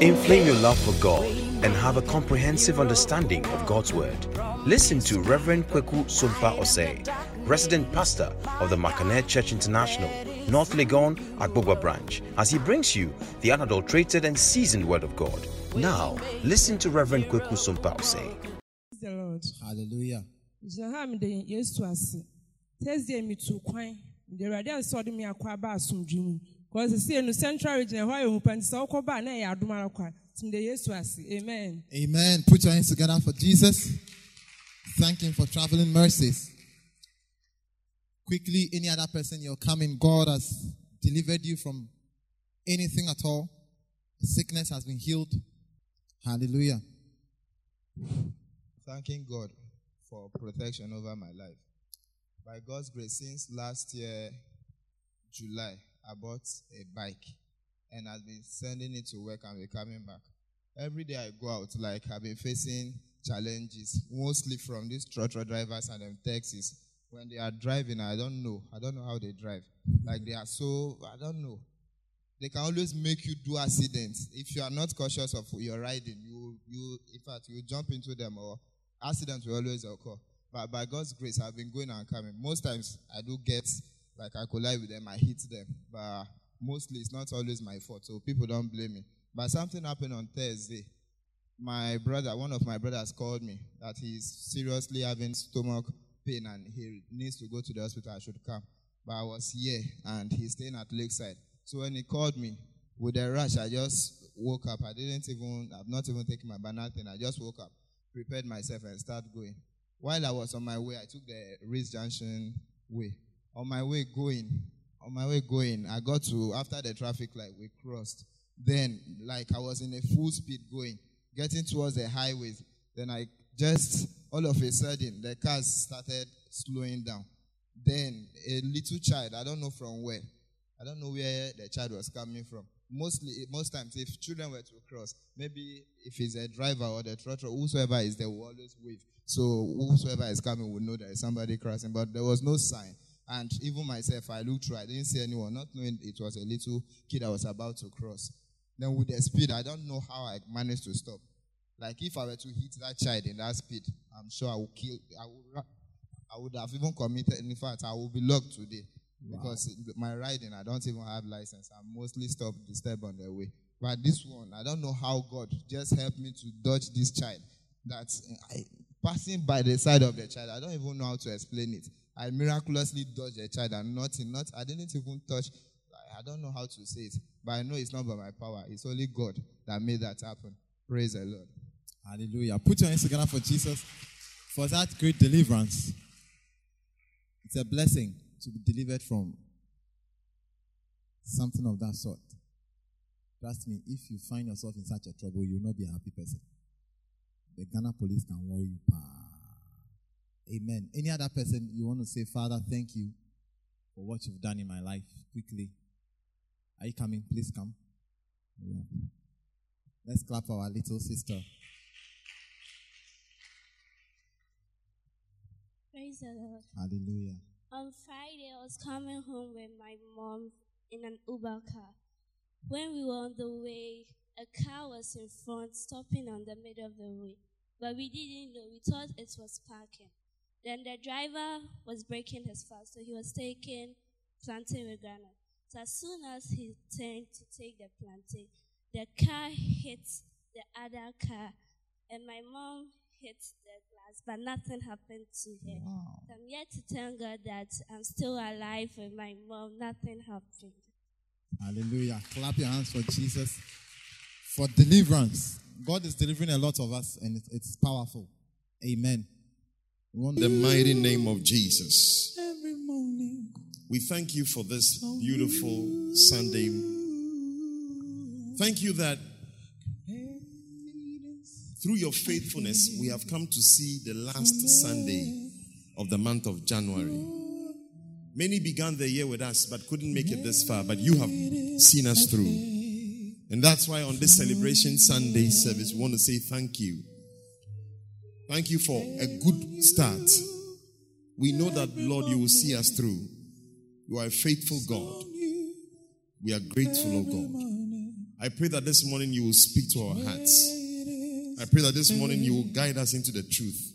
Inflame your love for God and have a comprehensive understanding of God's Word. Listen to Reverend Kweku Sumpa Osei, resident pastor of the Makanet Church International, North Legon, Agbogba branch, as he brings you the unadulterated and seasoned Word of God. Now, listen to Reverend Kweku Sumpa Osei. Praise the Lord. Hallelujah. gyina ha mede yesu ase thursday metu kwan mede awurade asɛ ɔde me akɔ aba asomdwe mu bcause sie no central region kwa nti yesu ase amen Amen. Put your hands together for Jesus. Thank Him for traveling mercies. Quickly, any other person you're coming, God has delivered you from anything at all. Sickness has been healed. Hallelujah. thanking God for protection over my life. By God's grace, since last year, July, I bought a bike and I've been sending it to work and we're coming back. Every day I go out, like I've been facing challenges, mostly from these trotro drivers and them taxis. When they are driving, I don't know. I don't know how they drive. Like they are so, I don't know. They can always make you do accidents. If you are not cautious of your riding, you, you, in fact, you jump into them or accidents will always occur. But by God's grace, I've been going and coming. Most times I do get, like I collide with them, I hit them. But mostly it's not always my fault, so people don't blame me. But something happened on Thursday. My brother, one of my brothers called me that he's seriously having stomach pain and he needs to go to the hospital. I should come. But I was here and he's staying at Lakeside. So when he called me with a rush, I just woke up. I didn't even, I've not even taken my banana thing. I just woke up, prepared myself, and started going. While I was on my way, I took the Race Junction way. On my way going, on my way going, I got to, after the traffic light, we crossed. Then, like I was in a full speed going, getting towards the highways. Then I just, all of a sudden, the cars started slowing down. Then a little child, I don't know from where, I don't know where the child was coming from. Mostly, most times, if children were to cross, maybe if it's a driver or the trotter, whosoever is there will always wave. So whosoever is coming will know there is somebody crossing. But there was no sign. And even myself, I looked through, I didn't see anyone, not knowing it was a little kid I was about to cross. Then with the speed, I don't know how I managed to stop. Like if I were to hit that child in that speed, I'm sure I would kill. I would. I would have even committed. In fact, I will be locked today because my riding, I don't even have license. I'm mostly stop disturb on the way. But this one, I don't know how God just helped me to dodge this child. That I passing by the side of the child. I don't even know how to explain it. I miraculously dodged the child and nothing. Not I didn't even touch. I don't know how to say it, but I know it's not by my power. It's only God that made that happen. Praise the Lord. Hallelujah. Put your hands together for Jesus for that great deliverance. It's a blessing to be delivered from something of that sort. Trust me, if you find yourself in such a trouble, you will not be a happy person. The Ghana police can worry you. Amen. Any other person you want to say, Father, thank you for what you've done in my life quickly. Are you coming? Please come. Yeah. Let's clap for our little sister. Praise the Lord. Hallelujah. On Friday, I was coming home with my mom in an Uber car. When we were on the way, a car was in front, stopping on the middle of the way. But we didn't know. We thought it was parking. Then the driver was breaking his fast, so he was taking plantain with granite. So as soon as he turned to take the plantain, the car hit the other car, and my mom hit the glass, but nothing happened to her. So I'm yet to thank God that I'm still alive with my mom. Nothing happened. Hallelujah. Clap your hands for Jesus for deliverance. God is delivering a lot of us and it- it's powerful. Amen. The mighty name of Jesus. every morning. We thank you for this beautiful Sunday. Thank you that through your faithfulness, we have come to see the last Sunday of the month of January. Many began the year with us but couldn't make it this far, but you have seen us through. And that's why on this celebration Sunday service, we want to say thank you. Thank you for a good start. We know that, Lord, you will see us through. You are a faithful God. We are grateful, O God. I pray that this morning you will speak to our hearts. I pray that this morning you will guide us into the truth.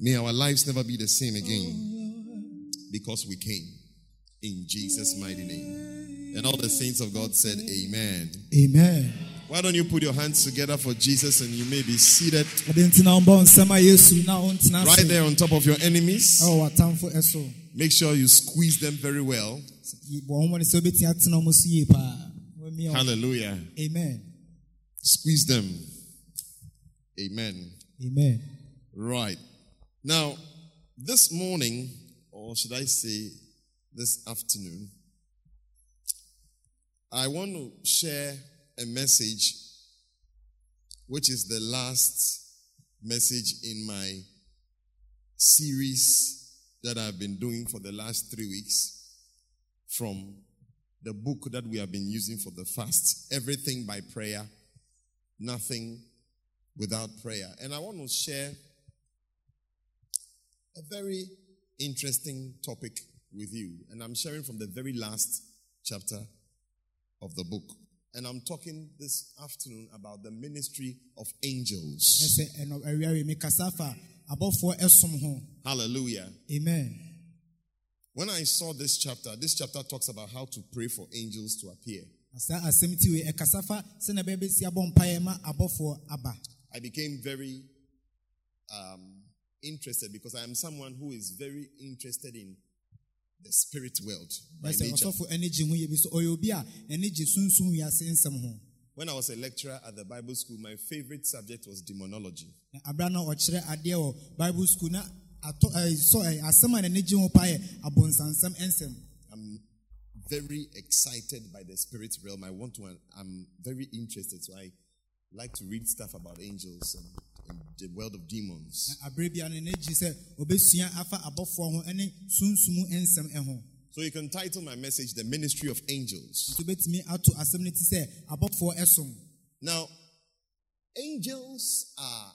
May our lives never be the same again because we came in Jesus' mighty name. And all the saints of God said, Amen. Amen. Why don't you put your hands together for Jesus and you may be seated Ade nti na ɔmbɔ nsɛm a Yesu na ɔntena right there on top of your enemies. ɛwɔ w'atamfo ɛso. Make sure you squeeze them very well. Bɔ wɔn mmɔden sɛ wobɛtumi atena ɔmo so yie paa. Wɔmi ɔ- Hallelujah. Amen. Squeeze them. Amen. Amen. Right. Now, this morning, or should I say this afternoon, I want to share a message which is the last message in my series that I've been doing for the last three weeks from the book that we have been using for the fast Everything by Prayer, Nothing Without Prayer. And I want to share a very interesting topic with you. And I'm sharing from the very last chapter of the book. And I'm talking this afternoon about the ministry of angels. Ɛsɛ ɛnɔ awia wi mi kasa fa abɔfoɔ ɛsom ho. Hallelujah. Amen. When I saw this chapter, this chapter talks about how to pray for angels to appear. Na saa asɛm ti wei ɛkasa fa sɛnɛ bɛyɛ bɛsi abɔ mpaeɛ ma abɔfoɔ aba. I became very um, interested because I am someone who is very interested in the spirit world by nature. ɔsɔfo ɛni gye ho yie bi so ɔyɛ obi a ɛni gye sunsun wiase nsɛm ho. When I was a lecturer at the Bible school, my favorite subject was demonology. Na abira na ɔkyerɛ adeɛ wɔ bible school na atɔ ɛɛ sɔ ɛɛ asɛm a n'ani gye ho paa yɛ abonsansɛm nsɛm. I'm very excited by the spirit realm. I want to, I'm very interested. So I like to read stuff about angels and the world of demons. Na abere bia no n'ani gye sɛ obesua afa abɔfoɔ ho ɛne sunsun nsɛm ɛho. So you can title my message The Ministry of Angels. Nti obetumi ato asɛm no ti sɛ abɔfoɔ ɛsom. Now, angels are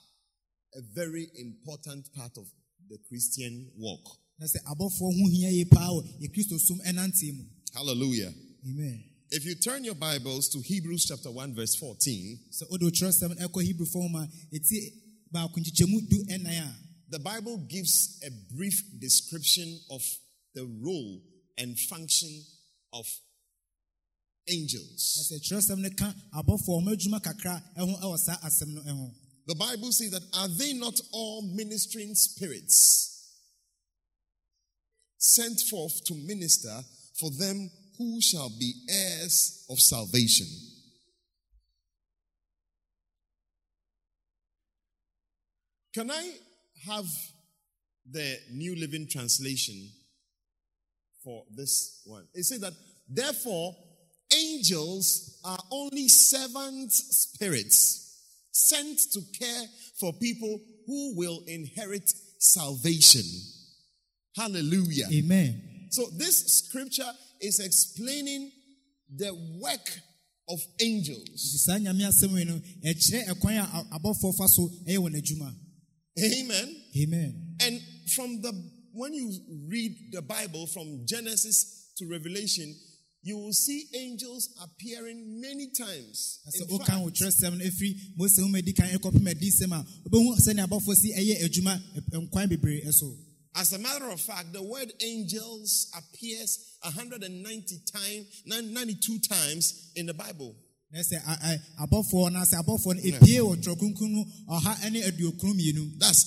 a very important part of the Christian walk. Na sɛ abɔfoɔ ho hia yie paa wɔ yɛ kristo som ɛnante mu. Hallelujah. Amen. If you turn your Bibles to Hebrews chapter 1, verse 14, sɛ wode kyerɛsɛm ɛkɔ hebrewfoɔ ho ma ɛti baako nkyekyɛmu du ɛnan a the Bible gives a brief description of the role and function of angels. sɛ kyerɛsɛm no ka abɔfoɔ ɔmo adwuma kakra ɛho ɛwɔ saa asɛm no ɛho The Bible says that are they not all ministering spirits sent forth to minister for them who shall be heirs of salvation? Can I have the New Living Translation for this one? It says that, therefore, angels are only servant spirits sent to care for people who will inherit salvation. Hallelujah. amen So, this scripture is explaining the work of angels. Amen. amen And from the when you read the Bible from Genesis to Revelation, you will see angels appearing many times. In fact, wo kyerɛsɛm no ɛfiri mose ho ma di kan ɛkɔpem adisɛm a wobɛhu sɛnea abɔfoɔ si ɛyɛ adwuma ɛ- nkwan bebree ɛso As a matter of fact, the word angels appears 190 times, 92 times in the Bible. That's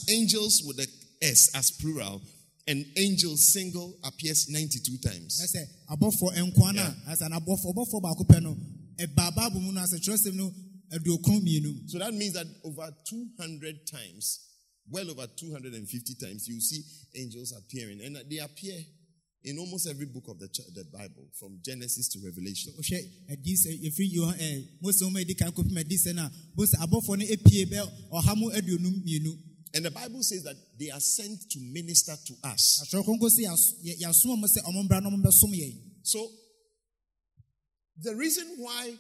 angels with the S as plural, and angels single appears 92 times. sɛ abɔfoɔ nkwa no a asɛ na abɔfoɔ abɔfoɔ baako pɛ no ɛbaa bible mu no asɛ kyerɛsɛm no aduokron mmienu So that means that over 200 times, well over 250 times, you see angels appearing, and they appear in almost every book of the, the Bible, from Genesis to Revelation. wohwɛ adi sɛ ɛfiri yoha ɛ mose ho ma ɛdi kan kɔpem adi sɛ no a bose abɔfoɔ no ɛpie bɛ ɔha mu aduonum mmienu And the Bible says that they are sent to minister to us. atwerɛ kronkron sɛ yɛas- yɛ- yɛasoma mo sɛ ɔmo mbra na ɔmo bɛsom yɛn So, the reason why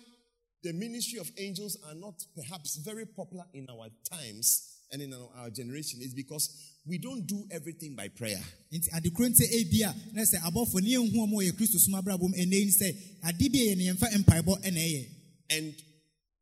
the ministry of angels are not perhaps very popular in our times and in our, generation is because we don't do everything by prayer. nti ade koro nti ebi a na sɛ abɔfoɔ ne yɛnhu ɔmo wɔ yɛ kristo som abrabɔ mu ɛnɛ yi sɛ ade bi a yɛ ne yɛmfa mpaebɔ ɛna ɛyɛ And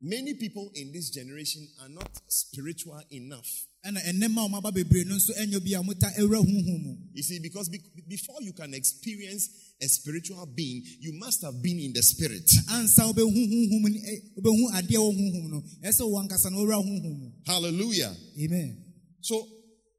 many people in this generation are not spiritual enough. ɛna ɛnɛma a ɔmaba bebree no nso ɛnyɛ bi a ɔmota awura huhu mu You see, because before you can experience a spiritual being, you must have been in the spirit. ansa wobɛhu huhum eh, no ɛ- wobɛhu adeɛ wɔ huhum no ɛsɛ wo ankasa no wowura huhum mu Hallelujah. amen So,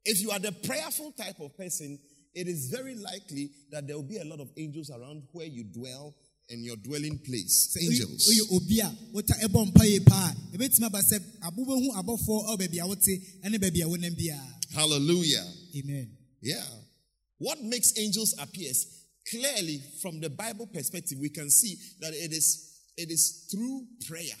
if you are the prayerful type of person, it is very likely that there will be a lot of angels around where you dwell in your dwelling place. Angels. woyɛ obi a wota ɛbɔ mpaeɛ paa a ɛbɛtumi aba sɛ abobɛhu abɔfoɔ ɛwɔ baabi a wote ne baabi a wonam biara Hallelujah. amen Yeah. What makes angels appear? Clearly, from the Bible perspective, we can see that it is it is through prayer.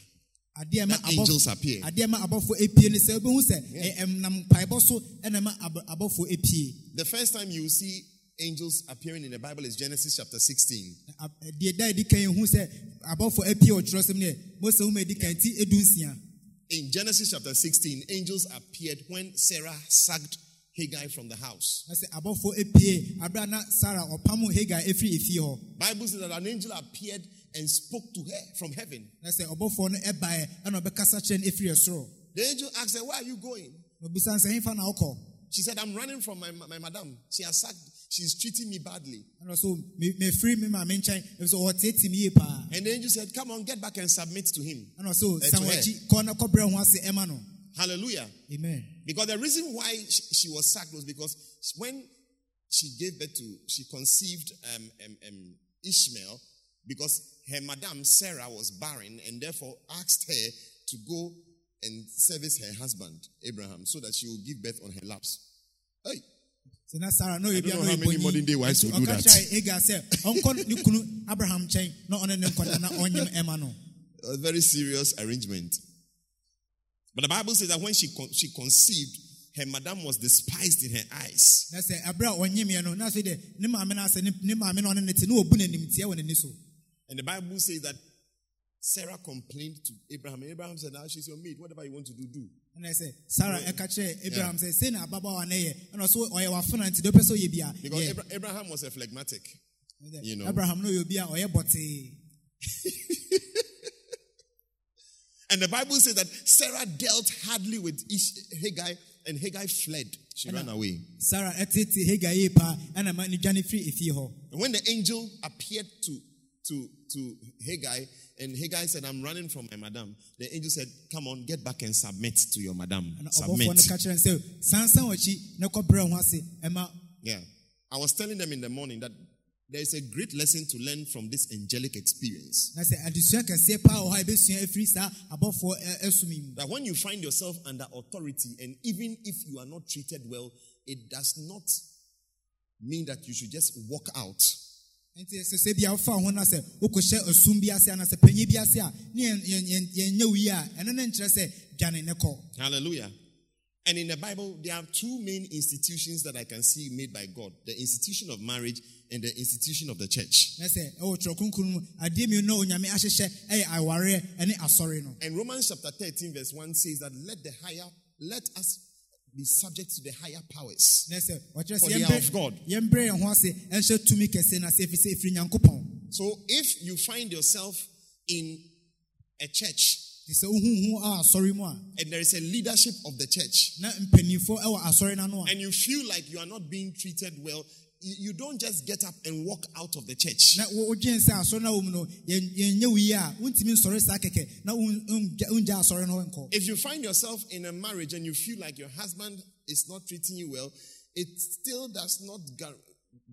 That angels appear. adeɛ ma abɔfoɔ epie ne sɛ wobɛhu sɛ ɛyɛ ɛnam eh, mpaebɔ so eh, ɛna ma ab- abɔfoɔ epie The first time you see angels appearing in the Bible is Genesis chapter 16. Ab- deɛ da edi kan ehu sɛ abɔfoɔ epie wɔ twerɛsɛm ne yɛ mose hu ma edi kan ti edu nsia In Genesis chapter 16, angels appeared when Sarah sacked Hagar from the house. na sɛ abɔfoɔ epie abira na sara ɔpam hagar efiri efie hɔ Bible says that an angel appeared and spoke to her from heaven. na sɛ ɔbɔfoɔ no ɛbaeɛ ɛna ɔbɛkasa kyerɛ no efiri ɛsoro The angel asked her, Where are you going? na obisan sɛ hefa na ɔkɔ She said, I'm running from my, my madam. She has sacked, she's treating me badly. ɛna so me mefiri me maame nkyɛn ebi sɛ ɔtete mi yie And the angel said, Come on, get back and submit to him. san to her. wɔakyi kɔ na kɔbrɛ ho ase ɛma no Hallelujah. amen Because the reason why she, she was sacked was because when she gave birth to, she conceived um, um, um, Ishmael because her madam Sarah was barren and therefore asked her to go and service her husband Abraham so that she will give birth on her laps. Hey, sɛ na sara na I don't know how many modern day wives will do that. kyerɛ hagar sɛ ɔnkɔ ne kunu abraham nkyɛn na ɔne ne nkɔda na ɔnyem ɛma no a very serious arrangement. But the Bible says that when she con- she conceived, her madam was despised in her eyes. na sɛ ɛberɛ a ɔnyemeɛ no na afei deɛ ne maame no asɛ ne- ne maame no ɔne ne te na wɔbu n'anim teɛ wɔ n'ani so And the Bible says that Sarah complained to Abraham. And Abraham said, Now she's your maid. Whatever you want to do, do. ɛna sɛ sara ɛka kyerɛ abraham sɛ sei na ababaawa no yɛ ɛna ɔso ɔyɛ wafena nti deɛ wopɛ sɛ ɔyɛ Because. Abraham was a phlegmatic. you know. abraham no obi a ɔyɛ bɔtee And the Bible says that Sarah dealt hardly with Ish- Hagar, and Hagar fled. She ran away. Sarah ɛtete hagar yie paa ɛna ma ne dwane firi efie hɔ And when the angel appeared to, to, to Hagar, and Hagar said, I'm running from my madam, the angel said, Come on, get back and submit to your madam. ɛna ɔbɔfoɔ no Submit. ka kyerɛ no sɛ sansan wɔkyi na kɔbrɛ ho ase ɛma Yeah. I was telling them in the morning that there is a great lesson to learn from this angelic experience. na sɛ adesua kɛseɛ paa wɔ hɔ a ɛbɛsua afiri saa abɔfoɔ ɛ- ɛsom yi mu That when you find yourself under authority, and even if you are not treated well, it does not mean that you should just walk out. Hallelujah. And in the Bible, there are two main institutions that I can see made by God the institution of marriage and the institution of the church. na sɛ ɛwɔ twerɛ kronkron mu adeɛ mmienu na onyame ahyehyɛ ɛyɛ awareɛ ne asɔre no And Romans chapter 13, verse 1 says that let the higher, let us be subject to the higher powers. na sɛ ɔkyerɛ For they are of God. yɛmbrɛ- yɛmbrɛ yɛn ho ase ɛnhyɛ tumi kɛseɛ no ase ɛfiri sɛ ɛfiri nyankopɔn So if you find yourself in a church nti sɛ wohuhu a asɔre mu a and there is a leadership of the church. Na mpanimfoɔ ɛwɔ asɔre no ano and you feel like you are not being treated well, you don't just get up and walk out of the church. na wo- wodwen sɛ asɔre no a wɔ mu no yɛn- yɛnyɛ wo yi a wontumi nsɔre saa kɛkɛ na won- wongya wongya asɔre no hɔ nkɔ If you find yourself in a marriage and you feel like your husband is not treating you well, it still does not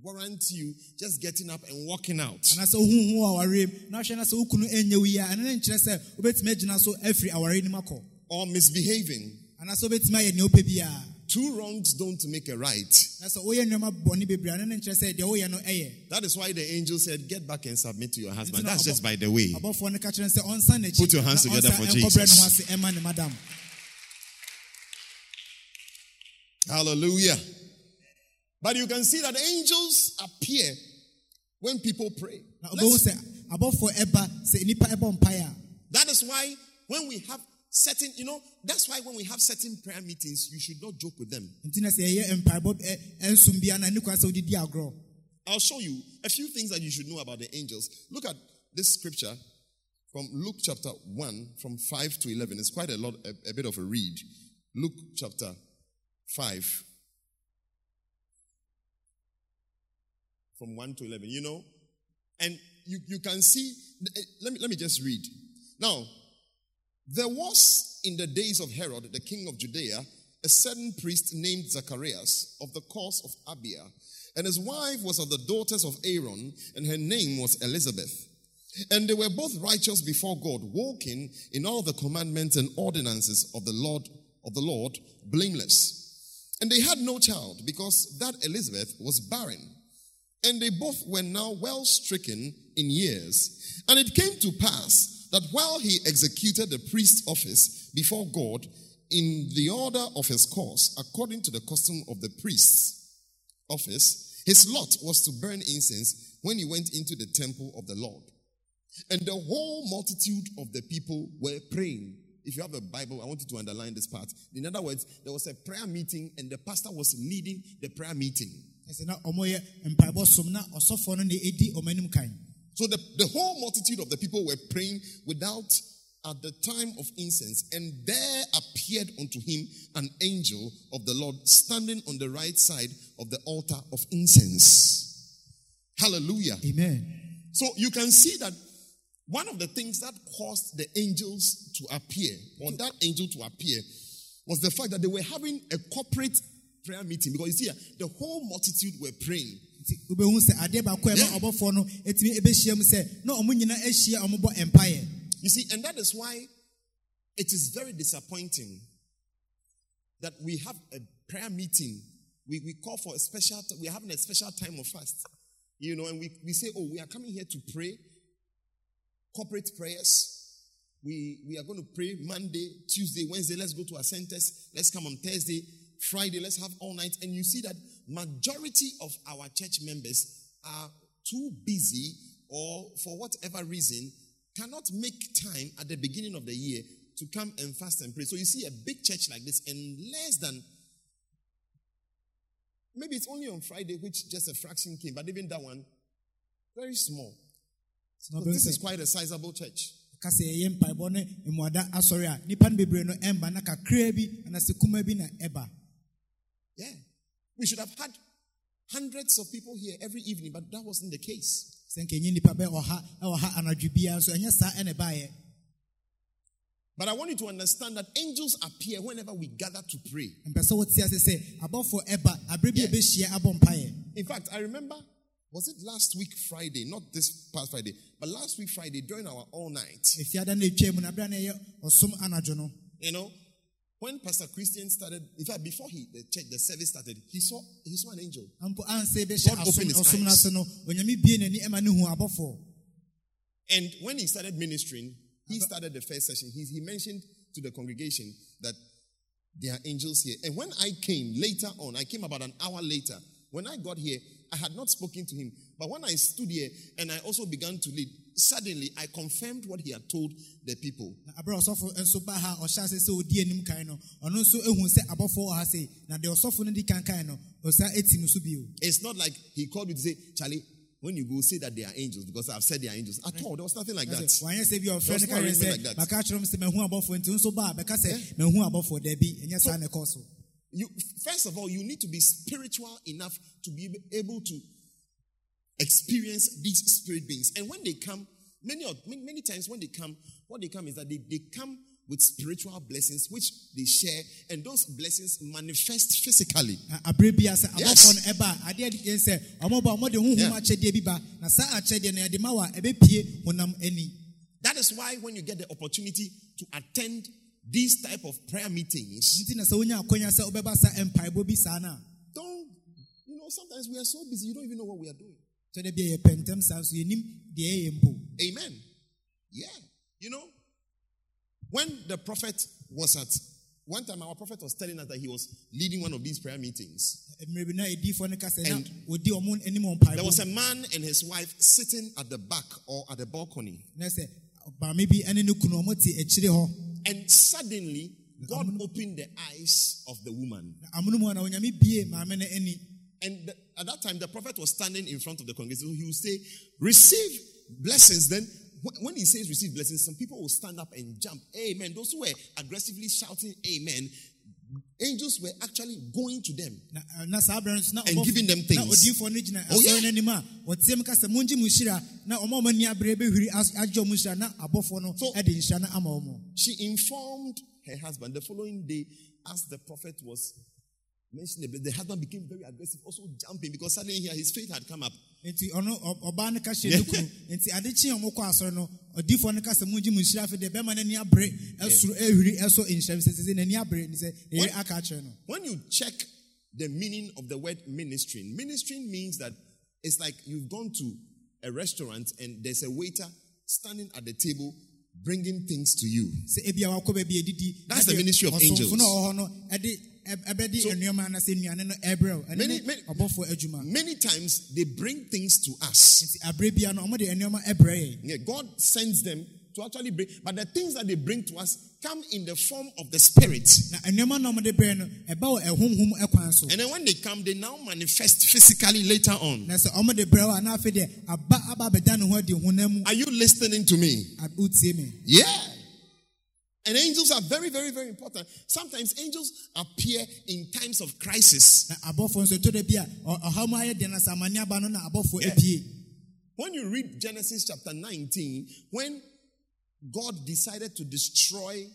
warrant you just getting up and walking out. anaasɛ wohuhu awareɛ mu na ahwɛ na sɛ wo kunu ɛnyɛ wo yi a ɛno ne nkyerɛ sɛ wobɛtumi agyina so awareɛ no mu akɔ Or misbehaving. anaasɛ wobɛtumi ayɛ nea wopɛ biara Two wrongs don't make a right. na sɛ woyɛ nneɛma bɔne bebree a ɛno ne nkyerɛ sɛ deɛ woyɛ no ɛyɛ That is why the angel said, Get back and submit to your husband. That's just by the way. ɔbɔfoɔ no ka kyerɛ no sɛ ɔnsa n'akyi Put your hands together for Jesus. ase ɛma ne madam Hallelujah. But you can see that angels appear when people pray. na ɔbɛhu Let's- sɛ abɔfoɔ ɛba sɛ nnipa ɛbɔ mpaeɛ a that is why when we have certain, you know, that's why when we have certain prayer meetings, you should not joke with them. nti na sɛ yɛyɛ mpaebɔ ɛ- ɛnsom bia na ɛne kwan sɛ wodedi agorɔ I'll show you a few things that you should know about the angels. Look at this scripture from Luke chapter 1, from 5 to 11. It's quite a lot, a, a bit of a read. Luke chapter 5, from 1 to 11. You know, and you, you can see, eh, let me, let me just read. Now, there was in the days of Herod, the king of Judea, a certain priest named Zacharias of the course of Abia, and his wife was of the daughters of Aaron, and her name was Elizabeth. And they were both righteous before God, walking in all the commandments and ordinances of the Lord of the Lord, blameless. And they had no child because that Elizabeth was barren. And they both were now well stricken in years. And it came to pass that while he executed the priest's office before God in the order of his course, according to the custom of the priest's office, his lot was to burn incense when he went into the temple of the Lord. And the whole multitude of the people were praying. If you have a Bible, I want you to underline this part. In other words, there was a prayer meeting and the pastor was leading the prayer meeting. Ɛsɛ na ɔmo yɛ mpaebɔ som na ɔsɔfoɔ no na edi ɔmo anim kan So the, the whole multitude of the people were praying without at the time of incense, and there appeared unto him an angel of the Lord standing on the right side of the altar of incense. Hallelujah. amen So you can see that one of the things that caused the angels to appear, or that angel to appear, was the fact that they were having a corporate prayer meeting. Because you see, the whole multitude were praying. nti sɛ adeɛ baako a ɔbɔfoɔ no ɛtumi ɛbɛhyia mu sɛ na ɔmo nyinaa ahyia ɔmo bɔ empire You see, and that is why it is very disappointing that we have a prayer meeting. We, we call for a special, we're having a special time of fast. You know, and we, we say, oh, we are coming here to pray corporate prayers. We, we are going to pray Monday, Tuesday, Wednesday. Let's go to our centers. Let's come on Thursday, Friday. Let's have all night. And you see that majority of our church members are too busy or for whatever reason cannot make time at the beginning of the year to come and fast and pray. So you see a big church like this and less than maybe it's only on Friday, which just a fraction came, but even that one, very small. So this is quite a sizable church. ɛyɛ mpaebɔ ne mmuada asɔre a nnipa no bebree no ɛmba na kakraa bi anasɛ kuma bi na ɛba Yeah. We should have had hundreds of people here every evening, but that wasn't the case. sɛ nkɛnyi nnipa bɛ ɔha ɛwɔ ha anadwo biara nso ɛnyɛ saa ɛna ɛbaeɛ But I want you to understand that angels appear whenever we gather to pray. mpɛ sɛ wote ase sɛ abɔfoɔ ɛba aberɛ bi a Yeah. ɛbɛhyia abɔ mpaeɛ In fact, I remember, was it last week Friday, not this past Friday, but last week Friday during our all night, ɛfiada no ɛtwa mu na aberɛ a na ɛyɛ ɔsom anadwo no you know, when Pastor Christian started, in fact, before he the church, the service started, he saw he saw an angel. ampo ansa ɛbɛhyɛ God opened his eyes. ase no onyame bie n'ani ɛma ne hu abɔfoɔ And when he started ministering, he started the first session. He, he mentioned to the congregation that there are angels here. And when I came later on, I came about an hour later. When I got here, I had not spoken to him. But when I stood here and I also began to lead, suddenly I confirmed what he had told the people. na aberɛ a ɔsɔfo nso ba ha a ɔhyɛ ase sɛ ɔdi anim kan no ɔno nso ehu sɛ abɔfoɔ wɔ ha sei na deɛ ɔsɔfo no di kan kan no ɔsa eti mu so bio It's not like he called you to say, Charlie, when you go, say that they are angels because I've said they are angels. At all, there was nothing like that. wanyɛ sɛ bi a There was ɔfrɛ no no ka yɛ arrangement like that. maka kyerɛ m sɛ mahu abɔfoɔ nti nso ba a bɛka sɛ mahu abɔfoɔ daabi ɛnyɛ saa ne kɔɔ so You first of all, you need to be spiritual enough to be able to experience these spirit beings. And when they come, many of many, times when they come, what they come is that they, they come with spiritual blessings which they share, and those blessings manifest physically. Na aberɛ bi a sɛ Yes. abɔfoɔ no ɛba a adeɛ de yɛn sɛ ɔmo ba ɔmo de honhom Yeah. akyɛdeɛ bi ba na saa akyɛdeɛ no yɛde ma wa ɛbɛpie honam ani That is why when you get the opportunity to attend these type of prayer meetings, nti na sɛ wonya akwanya sɛ wobɛba saa mpaebɔ bi saa no a don't you know sometimes we are so busy you don't even know what we are doing. Sɛ da bia yɛpɛ ntɛm saa nso yɛnim deɛ Amen. Yeah. You know, when the prophet was at one time, our prophet was telling us that he was leading one of these prayer meetings. mmerɛ bi na ɛdiifoɔ no ka sɛ na And ɔdi ɔmo anim wɔ There was a man and his wife sitting at the back or at the balcony, na sɛ maame bi ne ne kunu ɔmo te akyire hɔ and suddenly God opened the eyes of the woman. Na amono mu a na onyame bie maame no ani And the- at that time, the prophet was standing in front of the congregation. He would say, Receive blessings. Then when he says receive blessings, some people will stand up and jump. Amen. Those who were aggressively shouting amen, angels were actually going to them. eh, na saa abirɛ no nso na And giving them things. odiifoɔ no gyina Oh, yeah. no anim a ɔteɛ mu ka sɛ mongye mu nhyira na ɔma ɔma ani abere bɛhwiri as- agye ɔmo nhyira na abɔfoɔ no So- de nhyira no ama ɔmo She informed her husband the following day as the prophet was mentioning, the husband became very aggressive, also jumping because suddenly here his faith had come up. nti ɔno ɔ- ɔbaa no ka hyɛ ne kunu nti ade kye a ɔmo kɔ asɔre no odiifoɔ no ka sɛ mongye mu nhyira afei deɛ bɛma n'ani abere ɛsoro ɛhwiri ɛsɔ nhyira sɛ sɛ n'ani abere ne sɛ ɛyɛ aka akyerɛ no When you check the meaning of the word ministering, ministering means that it's like you've gone to a restaurant and there's a waiter standing at the table bringing things to you. sɛ ebi a wakɔ baabi edidi That's the ministry of angels. No a ɔwɔ hɔ no ɛde ɛb- ɛbɛde So- nneɛma anasɛ nnuane no ɛbrɛw ɛne Many- many- Many times they bring things to us. nti abere bia no ɔmo de nneɛma ɛbrɛ yɛn Yeah, God sends them to actually bring, but the things that they bring to us come in the form of the spirit. na nneɛma na ɔmo de brɛ no ɛba wɔ ɛhonhom ɛkwan so And then when they come, they now manifest physically later on. na sɛ ɔmo de brɛ wɔ a na afei deɛ aba aba abɛda ne ho adi honam mu Are you listening to me? a- wotie me Yeah. And angels are very, very, very important. Sometimes angels appear in times of crisis. na abɔfoɔ nso ɛtɔ da bi a ɔ- ɔhaw mu ayɛ deɛ na sɛ amane aba no na abɔfoɔ Yeah. When you read Genesis chapter 19, when God decided to destroy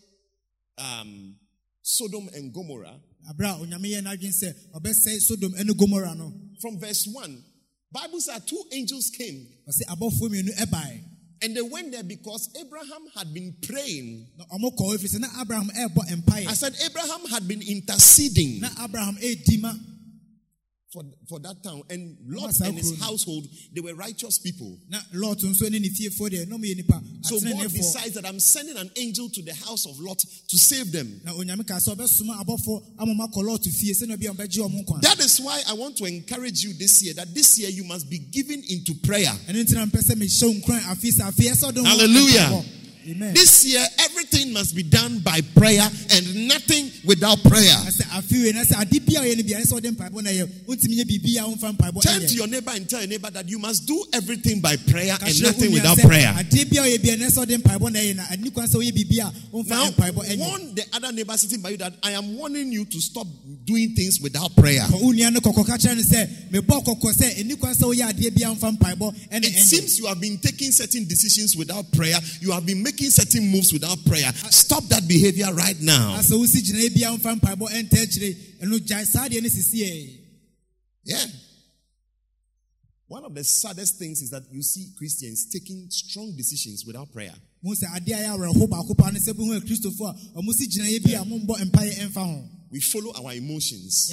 um, Sodom and Gomorrah, abere a onyame yɛ n'adwene sɛ sodom ɛne gomora from verse 1, Bible says two angels came ɔsɛ abɔfoɔ mmienu ɛbae and they went there because Abraham had been praying. na ɔmo kɔ ɛfiri sɛ abraham ɛrebɔ I said Abraham had been interceding. Abraham for, for that town, and Lot and his household, they were righteous people. na lot nso ne ne fiefoɔ deɛ na ɔmo yɛ nipa So God decides that I'm sending an angel to the house of Lot to save them. na onyame ka sɛ ɔbɛsoma abɔfoɔ ama ɔmo akɔ lot fie sɛnea obi a ɔbɛgye ɔmo nkwa That is why I want to encourage you this year that this year you must be given into prayer. ɛno nti na mpɛ sɛ mehyɛ wo nkuran afei sɛ afei ɛsɛ ɔde Hallelujah. amen This year, everything must be done by prayer and nothing without prayer. na sɛ afei wei na sɛ ade bia a ɔyɛ no bia ɛne sɛ ɔde mpaebɔ na ɛyɛ wontumi nyɛ biribi a womfa mpaebɔ Turn to your neighbor and tell your neighbor that you must do everything by prayer and nothing without prayer. adeɛ bia a ɔyɛ bia ɛne sɛ ɔde mpaebɔ na ɛyɛ na ani kwan sɛ woyɛ biribi a womfa Now, warn the other neighbor sitting by you that I am warning you to stop doing things without prayer. Kɔ wo nua no kɔkɔ ka kyerɛ no sɛ mebɔ kɔkɔ sɛ ɛni kwan sɛ woyɛ adeɛ bia womfa mpaebɔ ɛne It seems you have been taking certain decisions without prayer. You have been making certain moves without prayer. Stop that behavior right now. asɛ wosi gyina bia womfa mpaebɔ ɛnta akyire ɛno gyae saa deɛ no sisiɛ Yeah. One of the saddest things is that you see Christians taking strong decisions without prayer. mu sɛ adeɛ a yɛ awerɛho baako paa no sɛ bohu akristofoɔ a ɔmo si gyinaeɛ bi a mombɔ mpaeɛ ɛmfa ho We follow our emotions.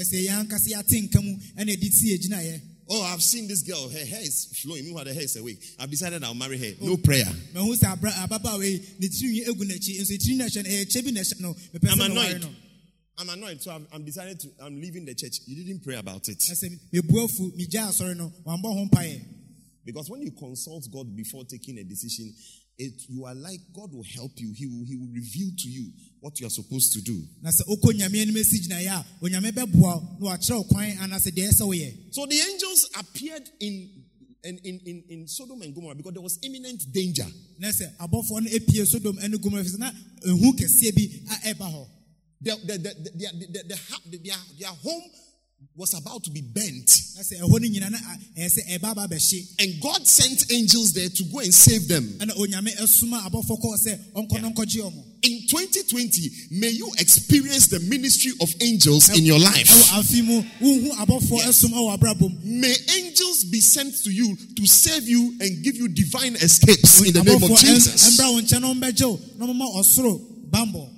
Ɛsɛ yɛn ankasa yɛate nka mu ɛna ɛde si yɛ gyinaeɛ Oh, I've seen this girl. Her hair is flowing. Meanwhile, the hair is awake. I've decided I'll marry her. No prayer. mahu sɛ abra ababaawa yi ne tirinwi egu n'akyi nso tirinwi no ɛhyɛ no ɛyɛ kyɛ bi na ɛhyɛ no mepɛ I'm annoyed. I'm annoyed. So I'm, I'm decided to. I'm leaving the church. You didn't pray about it. ɛsɛ mebu afu megyaa asɔre no wambɔ ho mpaeɛ Because when you consult God before taking a decision, it, you are like God will help you. He will, he will reveal to you what you are supposed to do. na sɛ wokɔ nyame anim asi gyinaeɛ a onyame bɛboa wo na wakyerɛ wo kwan anaasɛ deɛ ɛsɛ woyɛ So the angels appeared in, in, in, in, Sodom and Gomorrah because there was imminent danger. na sɛ abɔfoɔ no apie sodom ne gomora fi sɛ na ehu kɛseɛ bi a ɛba hɔ The, the, the, the, their, the, the, ha- their, home was about to be burnt. na sɛ ɛhɔ no nyina na a- ɛyɛ sɛ ɛba And God sent angels there to go and save them. Onyame ɛsoma abɔfoɔ kɔɔ sɛ ɔnkɔ no nkɔgye ɔmo In 2020, may you experience the ministry of angels in your life. ɛwɔ afe mu wohu abɔfoɔ ɛsom ɛwɔ abrabɔ mu May angels be sent to you to save you and give you divine escapes in the name of Jesus. ɛmbra wo nkyɛn na ɔmbɛgye wo na ɔmama ɔsoro bambɔ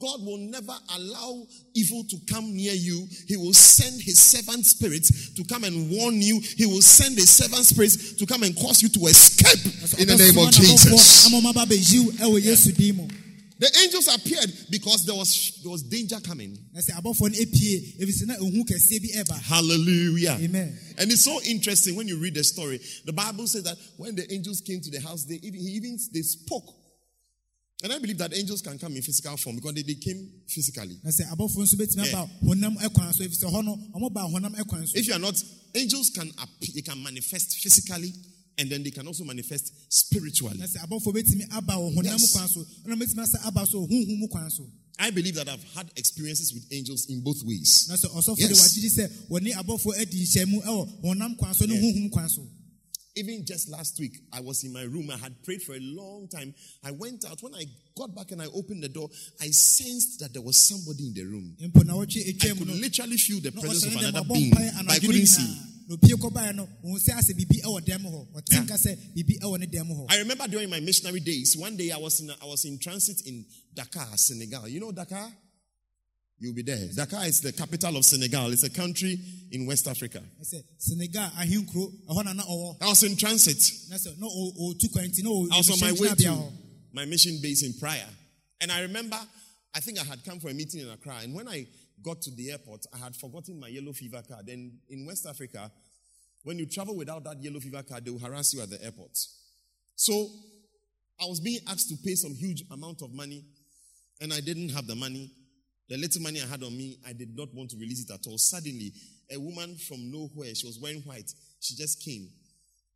God will never allow evil to come near you. He will send his servant spirits to come and warn you. He will send his servant spirits to come and cause you to escape in the name of Jesus. ama ɔmaba bɛyiw ɛwɔ yesu din mu The angels appeared because there was there was danger coming. na sɛ abɔfoɔ no apie ɛfiri sɛ na ehu kɛseɛ bi ɛba Hallelujah. Amen. And it's so interesting when you read the story. The Bible says that when the angels came to the house, they even, even they spoke. And I believe that angels can come in physical form because they, they came physically. na sɛ abɔfoɔ nso bɛtumi Yeah. aba honam ɛkwan so ɛfiri sɛ hɔ no ɔmo ba honam ɛkwan so If you are not, angels can appear, they can manifest physically And then they can also manifest spiritually. na sɛ abɔfoɔ bɛtumi aba wɔ honam Yes. kwan so ɛna bɛtumi asa aba so wɔ honhom mu kwan so I believe that I've had experiences with angels in both ways. na sɛ ɔsɔfo de Yes. wagyegye sɛ wɔne abɔfoɔ adi nhyɛmu ɛwɔ honam kwan so ne honhom kwan so Even just last week, I was in my room. I had prayed for a long time. I went out. When I got back and I opened the door, I sensed that there was somebody in the room. I could literally feel the presence of another being, but I couldn't see. Nyinaa na opie kɔbaeɛ no ɔhu sɛ asɛ biribi ɛwɔ dɛm hɔ ɔte nka sɛ biribi ɛwɔ ne dɛm hɔ I remember during my missionary days, one day I was in I was in transit in Dakar, Senegal. You know Dakar? You'll be there. Dakar is the capital of Senegal. It's a country in West Africa. sɛ senegal ahenkuro ɛhɔ na na ɔwɔ I was in transit. na sɛ na ɔ- ɔtu kwan nti na ɔ- I was on my way to my mission base in Praia. And I remember, I think I had come for a meeting in Accra. And when I got to the airport, I had forgotten my yellow fever card. And in West Africa, when you travel without that yellow fever card, they will harass you at the airport. So I was being asked to pay some huge amount of money, and I didn't have the money. The little money I had on me, I did not want to release it at all. Suddenly, a woman from nowhere, she was wearing white, she just came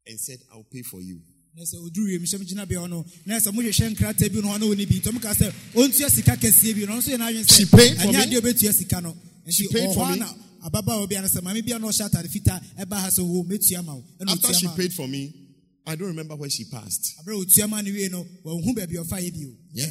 and said, I'll pay for you. Na sɛ ɔduru wiemhyɛm gyinabea hɔ no na sɛ mohwehwɛ nkrataa bi no hɔ na ɔne bi ntɔm ka sɛ ɔntua sika kɛseɛ bi no ɔno nso yɛ n'adwene She sɛ paid for ɛnyɛ adeɛ ɔbɛtua sika no nti paid ɔwɔ for hɔ me. a na ababaawa bi a no sɛ maame bi a na ɔhyɛ atade fitaa ɛba ha sɛ wo mɛtua ma wo ɛna After ɔtua she ma wo. paid for me, I don't remember where she passed. aberɛ a ɔtua ma no wie no wɔnhu baabi ɔfa yɛ bio Yeah.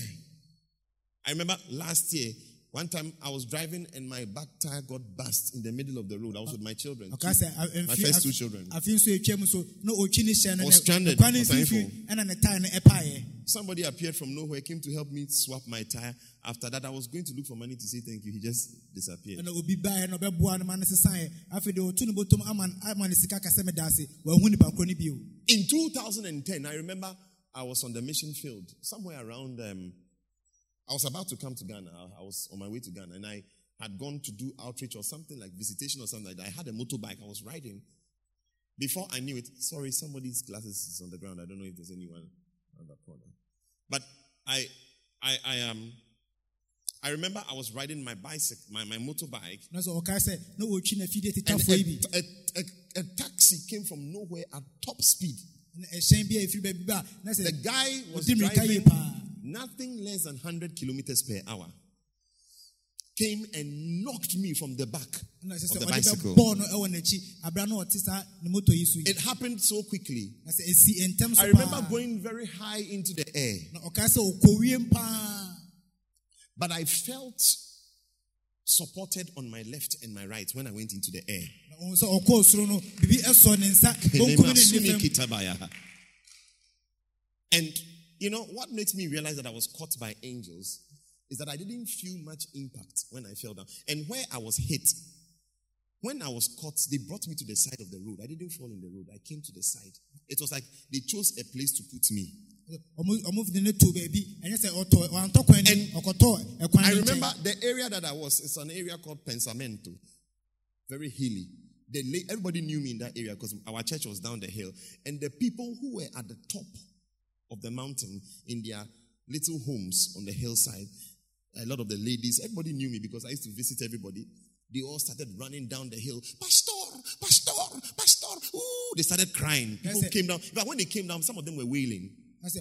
I remember last year, one time I was driving and my back tire got burst in the middle of the road. I was with my children. ɔka sɛ a- My first two children. atwa mu so na ɔtwi ne hyɛ no I was stranded kwan no for time mfimfini ɛna ne tae no ɛpaeɛ Somebody appeared from nowhere, came to help me swap my tire. After that, I was going to look for money to say thank you. He just disappeared. ɛna obi baeɛ na ɔbɛboa no ma no sesaeɛ afei deɛ ɔtu no bɔtɔm ama ama ne sika kasɛ meda ase wahu nipa korɔ no bio In 2010, I remember I was on the mission field somewhere around. Um, I was about to come to Ghana. I, was on my way to Ghana, and I had gone to do outreach or something like visitation or something like that. I had a motorbike. I was riding. Before I knew it, sorry, somebody's glasses is on the ground. I don't know if there's anyone on that corner. But I, I, I um, I remember I was riding my bicycle, my, my motorbike, na sɛ ɔkae sɛ na ɔtwi no afidie and a, a, a, a taxi came from nowhere at top speed. na ɛhyɛn bi a ɛfiri baabi ba a, na sɛ The guy was ɔdi mmirika yie driving nothing less than 100 kilometers per hour. Came and knocked me from the back of the bicycle. bɛbɔɔ no ɛwɔ n'akyi abera na ɔte saa ne moto yi so yi It happened so quickly. na sɛ ɛsi ntɛm I remember going very high into the air, na ɔkae sɛ ɔkɔwiem paa but I felt supported on my left and my right when I went into the air. na ɔhu sɛ ɔkɔɔ soro no biribi ɛsɔ ne nsa bonkum ne nifam And you know what makes me realize that I was caught by angels is that I didn't feel much impact when I fell down. And where I was hit, when I was caught, they brought me to the side of the road. I didn't fall in the road. I came to the side. It was like they chose a place to put me. ɔmo ɔmo de ne to baabi ɛnyɛ sɛ ɔtɔ wantɔ kwan ni And I remember the area that I was, it's an area called Pensamento, very hilly. The, everybody knew me in that area because our church was down the hill. And the people who were at the top of the mountain in their little homes on the hillside, a lot of the ladies, everybody knew me because I used to visit everybody. They all started running down the hill. Pastor, Pastor, Pastor. Ooh, they started crying. People came down. But when they came down, some of them were wailing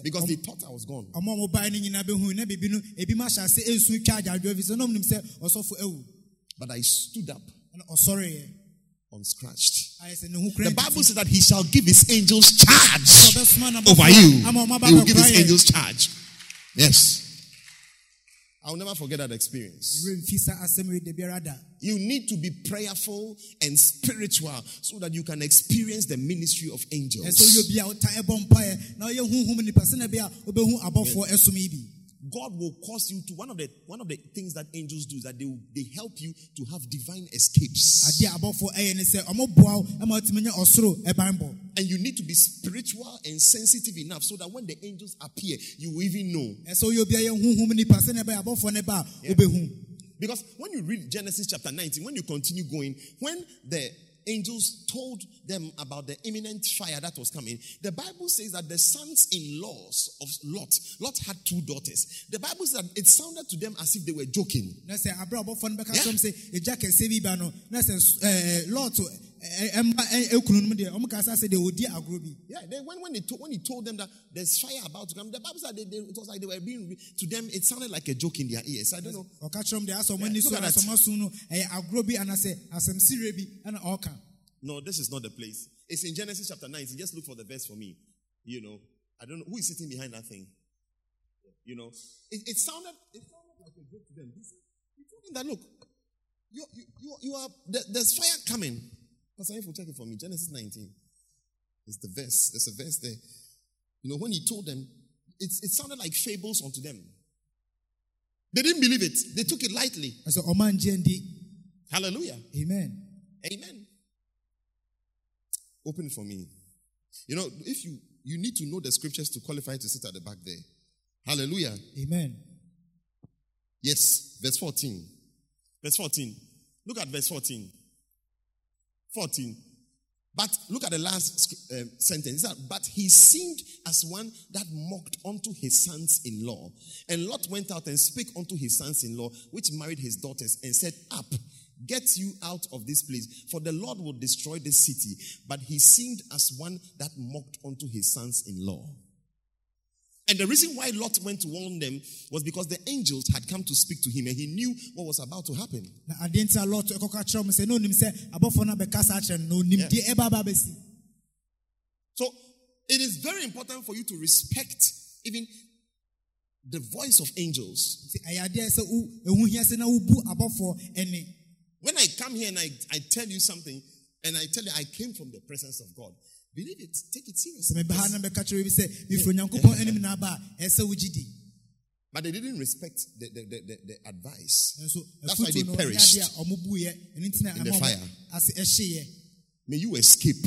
because they thought I was gone. ɔmo a ɔmo bae no nyinaa bɛhu na biribi no ebi ma hyɛ ase esu twa agyadwo fi sɛ na ɔmo nim sɛ ɔsɔfo awu But I stood up ɛna ɔsɔreeɛ oh, unscratched. Ayɛ sɛ ne ho kura The Bible says that he shall give his angels charge over you. ama ɔmo aba He will give his angels charge. Yes. I'll never forget that experience. Remfi saa asɛm yi da biara da You need to be prayerful and spiritual so that you can experience the ministry of angels. obi a ɔta ɛbɔ mpaeɛ na ɔyɛ huhum nipa sɛnɛ bi a ɔbɛhu abɔfoɔ ɛsom yi bi God will cause you to one of the one of the things that angels do is that they will- they help you to have divine escapes. adeɛ a abɔfoɔ ɛyɛ ne sɛ ɔmo boa wo ɛma ɔtumi nya ɔsoro ɛban bɔ And you need to be spiritual and sensitive enough so that when the angels appear, you will even know. ɛsɛ ɔyɛ obi a yɛ huhum nipa sɛnɛ bɛyɛ abɔfoɔ ne ba a wobɛhu Because when you read Genesis chapter 19, when you continue going, when the angels told them about the imminent fire that was coming, the Bible says that the sons in laws of Lot, Lot had two daughters. The Bible says that it sounded to them as if they were joking. na sɛ aberɛ a ɔbɔfoɔ no bɛka Yeah. Sɛm sɛ ɛgya kɛseɛ bi ba no na sɛ ɛɛ, lɔɔto ɛ- ɛmma ɛ- ekunu nom deɛ ɔmo kasa sɛ deɛ odi agorɔ bi Yeah, they, when, when, they told, when he told them that there's fire about to come, the Bible said they, they, it was like they were being, to them, it sounded like a joke in their ears. I don't know. ɔka kyerɛ m deɛ asɛ ɔmo Yeah, ani look so at that. asɛ no ɛyɛ agorɔ bi anasɛ asɛmsirɛ bi ɛna ɔka No, this is not the place. It's in Genesis chapter 19. Just look for the verse for me. You know, I don't know who is sitting behind that thing. You know, it, it sounded it sounded like a joke to them. He, told them that look, you you you, you are there's fire coming. Pastor Ifo, check it for me. Genesis 19. It's the verse. There's a verse there. You know, when he told them, it, it sounded like fables unto them. They didn't believe it. They took it lightly. ɛsɛ ɔmo angye ndi Hallelujah. amen Amen. Open it for me. You know, if you you need to know the scriptures to qualify to sit at the back there. Hallelujah. amen Yes, verse 14. Verse 14. Look at verse 14. 14. But look at the last um, sentence. But he seemed as one that mocked unto his sons in law. And Lot went out and spake unto his sons in law, which married his daughters, and said, Up, get you out of this place, for the Lord will destroy this city. But he seemed as one that mocked unto his sons in law. And the reason why Lot went to warn them was because the angels had come to speak to him and he knew what was about to happen. na adeɛ nti a lot ɛkɔka kyerɛ ɔmo sɛ na onim sɛ abɔfoɔ no abɛkasa akyerɛ no na onim deɛ ɛba aba abɛsi So it is very important for you to respect even the voice of angels. nti ɛyɛ adeɛ sɛ wo ehu hia sɛ na wobu abɔfoɔ ɛne When I come here and I, I tell you something and I tell you I came from the presence of God, believe it, take it seriously. meba ha na bɛka kyerɛ bi sɛ mefiri na aba a ɛsɛ wogye But they didn't respect the, the, the, the, advice. nso That's why they afutuo no ɔyɛ perished adeɛ a ɔmo buiɛ ɛno nti na in the fire. May you escape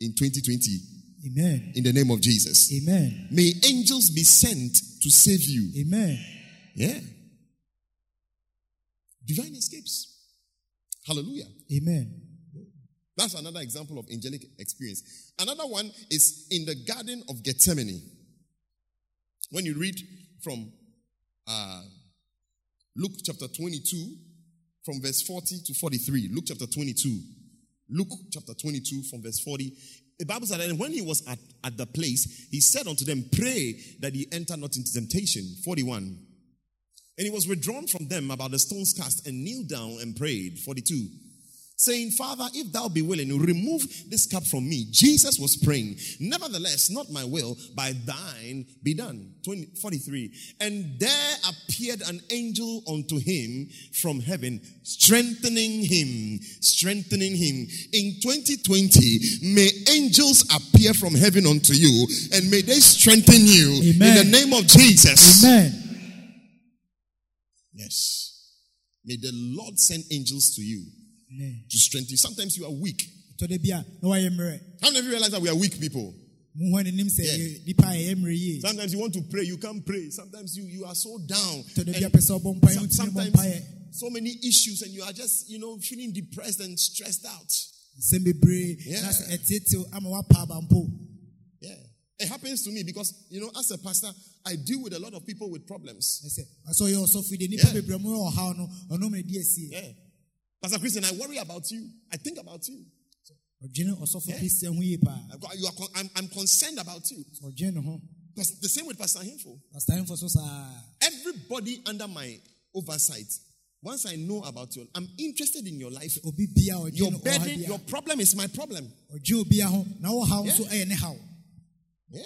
in 2020 amen in the name of Jesus. amen May angels be sent to save you. amen Yeah. Divine escapes. Hallelujah. amen That's another example of angelic experience. Another one is in the Garden of Gethsemane. When you read from uh, Luke chapter 22, from verse 40 to 43. Luke chapter 22. Luke chapter 22, from verse 40. The Bible said, and when he was at, at the place, he said unto them, Pray that ye enter not into temptation. 41. And he was withdrawn from them about the stone's cast and kneeled down and prayed. 42. Saying, Father, if thou be willing, remove this cup from me. Jesus was praying, Nevertheless, not my will, by thine be done. 20, 43. And there appeared an angel unto him from heaven, strengthening him, strengthening him. In 2020, may angels appear from heaven unto you and may they strengthen you Amen. in the name of Jesus. amen Yes. May the Lord send angels to you amen to strengthen. Sometimes you are weak. tɔde bi a na wayɛ mmerɛ How many of you realize that we are weak people? muhu Yeah. yɛ- nipa a ɛyɛ mmerɛ yie Sometimes you want to pray, you can't pray. Sometimes you, you are so down. tɔde bi a And pɛ sɛ ɔbɔ mpaeɛ some- wontumi bɔ sometimes so many issues, and you are just, you know, feeling depressed and stressed out. Yeah. na sɛ ɛtetew ama wapa aba mpo Yeah. It happens to me because, you know, as a pastor, I deal with a lot of people with problems. ɛsɛ ɔsɛ ɔyɛ ɔsɔfo deɛ nipa Yeah. bebree mo yɛ ɔhaw no ɔno ma ɛdi asie Yeah. Pastor Christian, I worry about you. I think about you. Yeah. kristian ho yie paa I've got- you are con- I'm, I'm concerned about you. ho The same with Pastor Hinfo. pastaremfo so saa Everybody under my oversight, once I know about you, I'm interested in your life. obi bia a Your burden, your problem is my problem. ɔdwene obia ho na wo haw Yeah. ɛyɛ ne haw Yeah.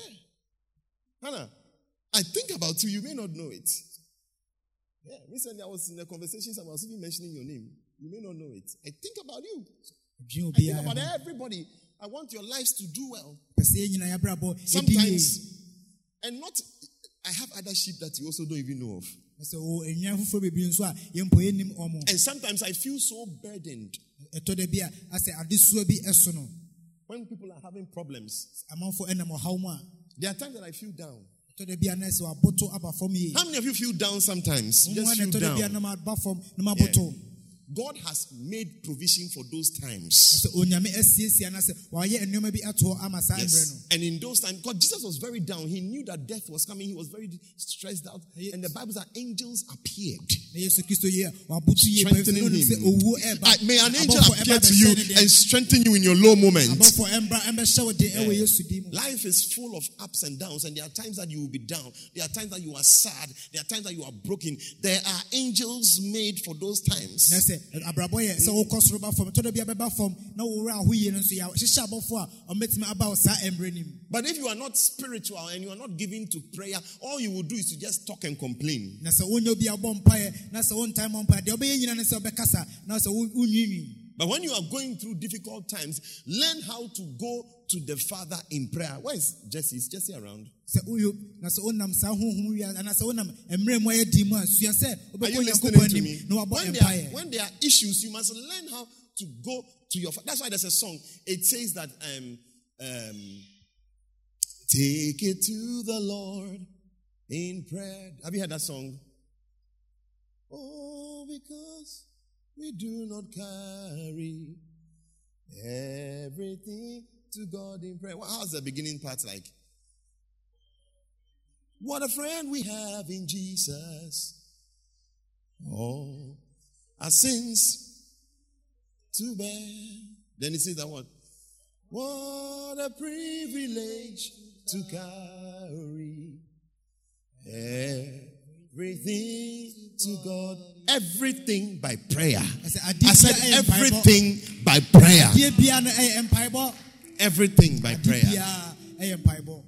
Hannah, I think about you, you may not know it. Yeah, recently I was in a conversation, I was even mentioning your name. You may not know it. I think about you. I think about everybody. I want your lives to do well. pɛ sɛ yɛn nyinaa yɛabrabɔ ɛdi yie Sometimes, and not, I have other sheep that you also don't even know of. ɛsɛ o enwia foforɔ bebree nso a yɛmpo yɛnim ɔmo And sometimes I feel so burdened ɛtɔ da bi a asɛ adesoa bi ɛso no when people are having problems. amanfo ɛnam ɔhaw mu a There are times that I feel down. ɛtɔ da bi a na ɛsɛ waboto aba fam How many of you feel down sometimes? Just mu a na feel ɛtɔ da bi a down. nam aba fam nam aboto God has made provision for those times. sɛ onyame asiesie anasɛ wayɛ nneɛma bi atoɔ ama saa mmerɛ no Yes. And in those times, because Jesus was very down, he knew that death was coming, he was very stressed out. And the Bible says angels appeared. na yesu kristo yie a waboto yie Strengthening him. sɛ owuo ɛba I- may an angel appear to you bɛhyɛ ne deɛ. and strengthen you in your low moments. abɔfoɔ ɛmbra ɛmbɛhyɛ wo den ɛwɔ yesu din mu Life is full of ups and downs, and there are times that you will be down. There are times that you are sad. There are times that you are broken. There are angels made for those times. Abrabɔ yɛ sɛ wokɔ soro ba fam tɔdɔ bi abɛba fam na wowura aho yie no nso yɛ hyehyɛ abɔfoɔ a ɔmbɛtumi aba wo saa mmerɛ mu But if you are not spiritual and you are not giving to prayer, all you will do is to just talk and complain. na sɛ wonyɛ obi a bɔ mpaeɛ na sɛ wontae mmɔ mpaeɛ deɛ wobɛyɛ nyina ne sɛ wobɛkasa na sɛ wonwiinwii But when you are going through difficult times, learn how to go to the Father in prayer. Where is Jesse? Is Jesse around? sɛ woyo na sɛ wonam saa honhom wia anaasɛ wonam mmerɛ mu ayɛ di mu a sua sɛ Are you listening to me? When there, are, when there are issues, you must learn how to go to your Father. That's why there's a song. It says that um, um, take it to the Lord in prayer. Have you heard that song? Oh, because we do not carry everything to God in prayer. Well, how's the beginning part like? What a friend we have in Jesus. Oh, our sins to bear. Then he says that what? What a privilege to carry everything to God. Everything by prayer. I said biara ɛyɛ mpaebɔ everything by prayer. adeɛ biara no Everything by prayer. biara ɛyɛ mpaebɔ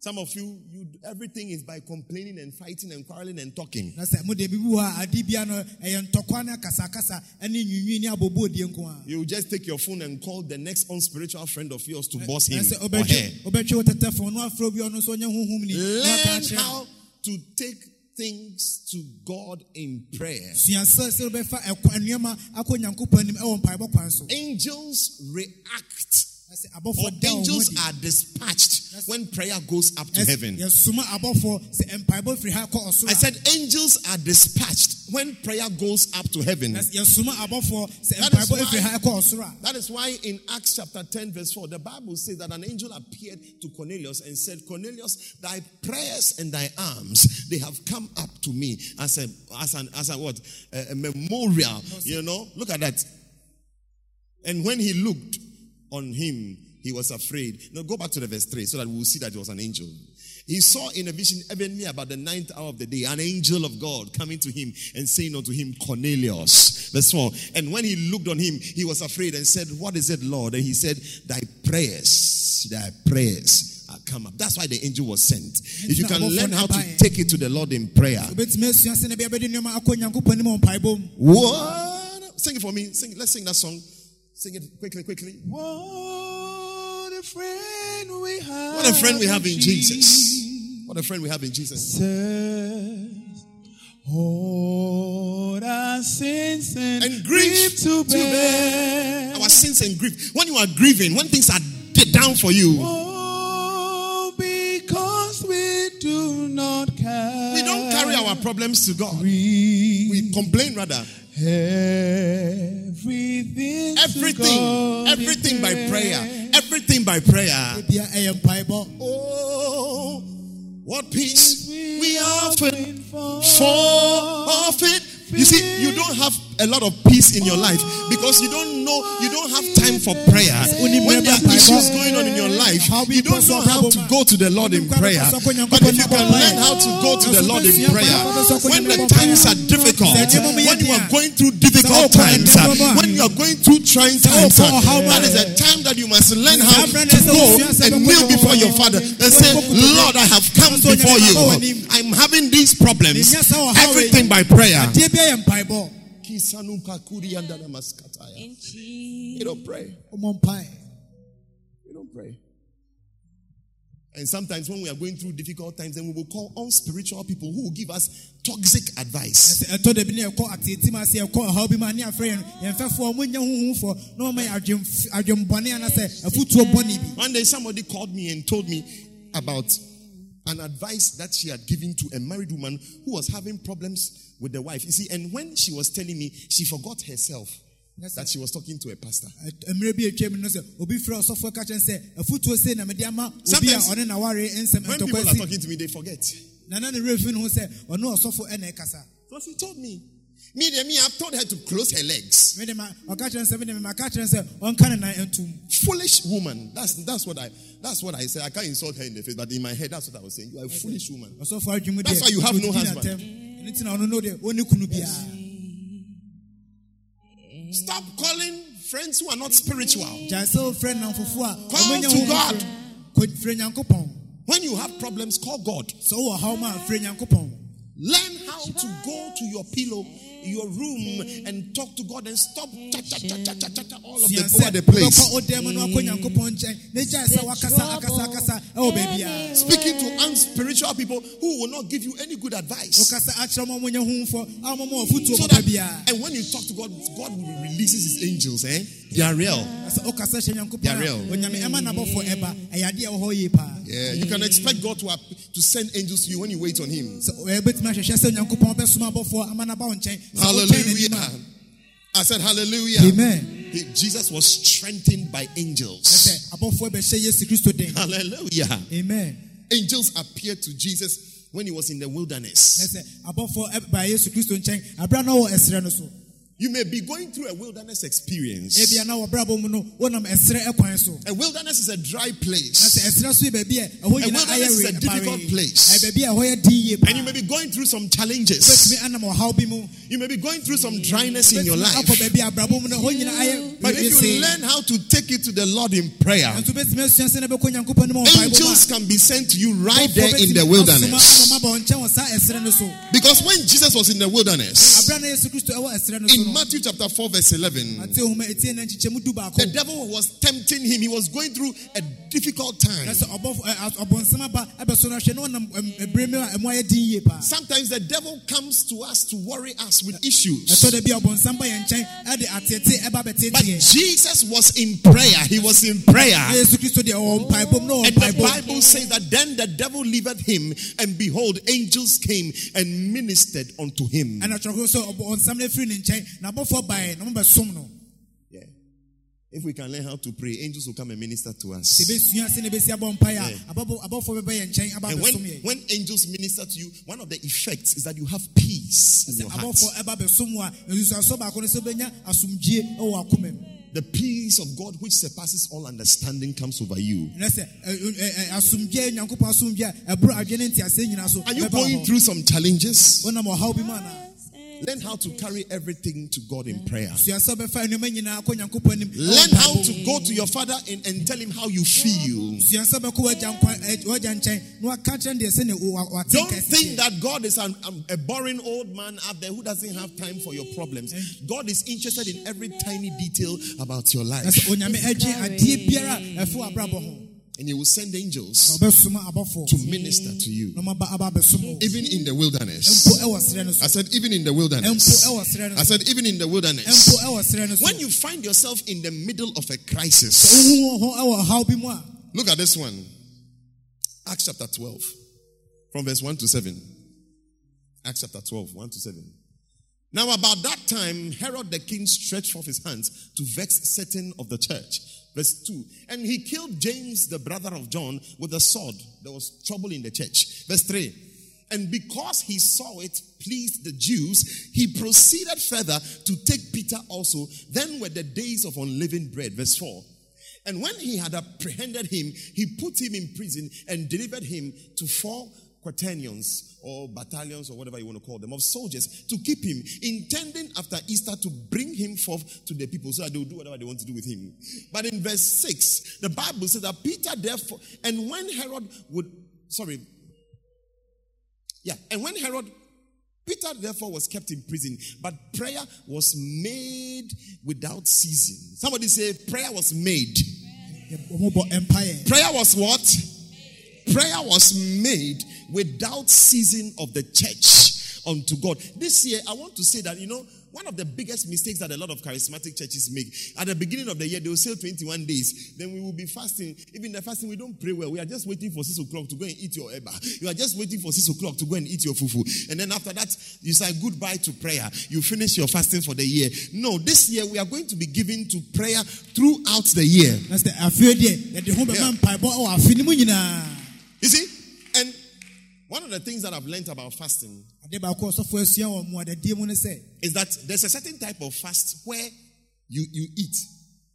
Some of you, you everything is by complaining and fighting and quarreling and talking. na sɛ mode bibi wɔ a ade bia no eh, ɛyɛ ntɔkwa ne akasakasa ne nwinwi ne abɔbɔɔdie nko a You just take your phone and call the next unspiritual friend of yours to boss him or her. wobɛtwe wo tɛtɛfo no afrɛ obi a ɔno nso ɔnyɛ honhom ni na aka Learn how to take things to God in prayer. sua sɛ sɛ wobɛfa ɛkwa- nneɛma akɔ nyankopɔn anim ɛwɔ mpaebɔ kwan so Angels react na sɛ or abɔfoɔ da wo ho angels are dispatched when prayer goes up to heaven. yɛsoma abɔfoɔ sɛ mpaebɔ firi ha kɔ ɔsoro I said angels are dispatched when prayer goes up to heaven. na yɛsoma abɔfoɔ sɛ That is why- firi ha kɔ ɔsoro a That is why in Acts chapter 10, verse 4, the Bible says that an angel appeared to Cornelius and said, Cornelius, thy prayers and thy alms, they have come up to me as a as an as a what? A, a memorial. You know, look at that. And when he looked on him, he was afraid. Now go back to the verse 3 so that we'll see that it was an angel. He saw in a vision, evidently about the ninth hour of the day, an angel of God coming to him and saying unto him, Cornelius. Verse 4. And when he looked on him, he was afraid and said, What is it, Lord? And he said, Thy prayers, thy prayers are come up. That's why the angel was sent. If you can learn how to take it to the Lord in prayer. What? Sing it for me. Sing. Let's sing that song. Sing it quickly, quickly. What a friend we have. What a friend we have in Jesus. What a friend we have in Jesus. Hold our sins and, And grief to to bear. Our sins and grief. When you are grieving, when things are down for you, Oh, because we do not carry. we don't carry our problems to God. We We complain rather. Everything. Everything, everything by prayer. Everything by prayer. bia ɛyɛ mpaebɔ Oh, what peace we often fall for forfeit. You see, you don't have a lot of peace in your life because you don't know, you don't have time for prayer. When there are issues going on in your life, you don't know how to go to the Lord in prayer. But if you can learn how to go to the Lord in prayer, when the times are difficult, when you are going through difficult times, when you are going through trying times, that is a time that you must learn how to go and kneel before your Father and say, Lord, I have come before you. I'm having these problems. Everything by prayer. Adeɛ bia yɛ mpaebɔ You don't pray. ɔmɔ mpae You don't pray. And sometimes when we are going through difficult times, then we will call unspiritual people who will give us toxic advice. sɛ ɛtɔ da bi ne yɛkɔ ateetim ase yɛkɔ ɔhaw bi mu a ne afrɛ yɛn no yɛmfɛfoɔ monya honhomfoɔ na ɔma yɛ adwem- adwembɔne anasɛ afotuo bɔne bi One day somebody called me and told me about an advice that she had given to a married woman who was having problems with the wife. You see, and when she was telling me, she forgot herself Yes, that she was talking to a pastor. Ɛ- mmerɛ bi atwam no sɛ obi frɛ ɔsɔfoɔ ka kyerɛ sɛ afotuo na mede ama obi Sometimes- ɔne naware nsɛm When people are talking to me, they forget. na na ne werɛ fi ne ho sɛ ɔne ɔsɔfo ɛna ɛkasa So she told me. Me, me, I've told her to close her legs. mede ma ɔka kyerɛ sɛ mede me maka kyerɛ sɛ ɔnka ne nan ntom Foolish woman. That's that's what I that's what I say. I can't insult her in the face, but in my head, that's what I was saying. You are a foolish woman. That's why you have no husband. ɛno nti na ɔno no deɛ ɔne kunu biara Stop calling friends who are not spiritual. gyae sɛ wofrɛ nnamfofo a Call to God. frɛ- kɔ- frɛ nyankopɔn When you have problems, call God. sɛ wowɔ haw ma a frɛ Learn how to go to your pillow, your room, and talk to God and stop cha cha cha cha cha cha, cha all of Sua the sɛ over the place. Speaking to unspiritual people who will not give you any good advice. wokasa akyerɛ ma monyɛ homfɔ a mama ɔfotuo So that, and when you talk to God, God releases His angels. Eh, they are real. sɛ wokasa hyɛ nyankopɔn They are real. a onyame ɛma nabɔfoɔ ɛba ɛyɛ adeɛ a ɛwɔ hɔ yie paa Yeah, you can expect God to to send angels to you when you wait on Him. Sɛ ɛbɛtumi ahwehwɛ sɛ onyankopɔn bɛsoma abɔfoɔ ama naba wo nkyɛn Sɛ wotwɛn n'anim Hallelujah. I said hallelujah. amen He- Jesus was strengthened by angels. ɛsɛ abɔfoɔ bɛhyɛ yesu kristo den Hallelujah. amen Angels appeared to Jesus when he was in the wilderness. Ɛsɛ abɔfoɔ ɛba yesu kristo nkyɛn abera na wɔ ɛserɛ no so You may be going through a wilderness experience. ebia na wɔbrabɔ mu no wonam ɛserɛ ɛkwan so A wilderness is a dry place. ɛserɛ so yɛ baabi a ɛhɔ A nyinaa wilderness is a difficult place. ɛyɛ baabi a ɛhɔ yɛ din yie paa And you may be going through some challenges. wobɛtumi anam ɔhaw bi mu You may be going through some dryness in your life. akɔ baabi a abrabɔ mu no ɛhɔ nyinaa ayɛ But if you learn how to take it to the Lord in prayer, nso wobɛtumi asua sɛ na bɛkɔ nyankopɔn no ma ɔmpaebɔ mu a angels can be sent to you right there in the wilderness. asoma ama ma bɔ nkyɛn wɔ saa ɛserɛ no so Because when Jesus was in the wilderness, abera na yesu kristo ɛwɔ ɛserɛ no so in Matthew chapter 4, verse 11, ate homa etie na nkyekyɛmu du baako the devil was tempting him. He was going through a difficult time. Sɛ ɔbɔfo ɛ, as- ɔbɔnsɛm aba ɛbɛso no ahwɛ na ɔnam ɛm, ɛberɛ mu a ɛmu ayɛ din yie paa Sometimes the devil comes to us to worry us with issues. ɛtɔ da bi a ɔbɔnsɛm ba yɛn nkyɛn ɛde ateete ɛba But Jesus was in prayer. He was in prayer. na yesu kristo deɛ ɔwɔ mpaebom na ɔwɔ And the Bible says that then the devil leaveth him, and behold, angels came and ministered unto him. If we can learn how to pray, angels will come and minister to us. ɛbɛsua sɛ ne bɛsi abɔ mpaeɛ Yeah. a abɔbɔ- abɔfoɔ bɛbɛ yɛn nkyɛn aba And when, when angels minister to you, one of the effects is that you have peace in your heart. abɔfoɔ ɛba bɛsom wo a nsusuasoɔ baako no sɛ wobɛnya asomdwie wɔ akoma mu The peace of God, which surpasses all understanding, comes over you. Eh, eh, eh, nteaseɛ nyinaa so Are you going through some challenges? Learn how to carry everything to God in prayer. sua sɛ wobɛfa nneɔma nyinaa kɔ nyankopɔn anim Learn how to go to your father and, and tell him how you feel. sua sɛ bɛkɔ w'agya nkwa- ɛ, w'agya nkyɛn na waka kyerɛ no deɛ sɛne wo- wa- wate Don't think that God is an, um, a boring old man out there who doesn't have time for your problems. God is interested in every tiny detail about your life. Sɛ onyame agye adeɛ biara a ɛfo abrabɔ ho And He will send angels to minister to you. na ɔmaba aba abɛsom wo Even in the wilderness. mpo ɛwɔ serɛ no so I said, even in the wilderness. ɛwɔ serɛ no I said, even in the wilderness. mpo ɛwɔ serɛ no so When you find yourself in the middle of a crisis, wohu wɔ hɔ ɛwɔ ɔhaw bi mu a look at this one. Acts chapter 12, from verse 1 to 7. Acts chapter 12, 1 to 7. Now, about that time, Herod the king stretched forth his hands to vex certain of the church. Verse 2. And he killed James, the brother of John, with a sword. There was trouble in the church. Verse 3. And because he saw it pleased the Jews, he proceeded further to take Peter also. Then were the days of unleavened bread. Verse 4. And when he had apprehended him, he put him in prison and delivered him to four quaternions or battalions or whatever you want to call them of soldiers to keep him, intending after Easter to bring him forth to the people so that they will do whatever they want to do with him. But in verse 6, the Bible says that Peter therefore, and when Herod would, sorry, yeah, and when Herod Peter therefore was kept in prison, but prayer was made without ceasing. Somebody say, prayer was made. Prayer was what? Prayer was made without ceasing of the church. unto God. This year, I want to say that, you know, one of the biggest mistakes that a lot of charismatic churches make at the beginning of the year, they will say 21 days, then we will be fasting. Even the fasting, we don't pray well. We are just waiting for 6 o'clock to go and eat your eba. You are just waiting for 6 o'clock to go and eat your fufu. And then after that, you say goodbye to prayer. You finish your fasting for the year. No, this year we are going to be giving to prayer throughout the year. na sɛ afei deɛ yɛde ho bɛma mpaebɔ wɔ afe no mu nyinaa You see? And one of the things that I've learned about fasting ade baako a ɔsɔfo asua wɔ mmuadadie mu no sɛ is that there's a certain type of fast where you, you eat,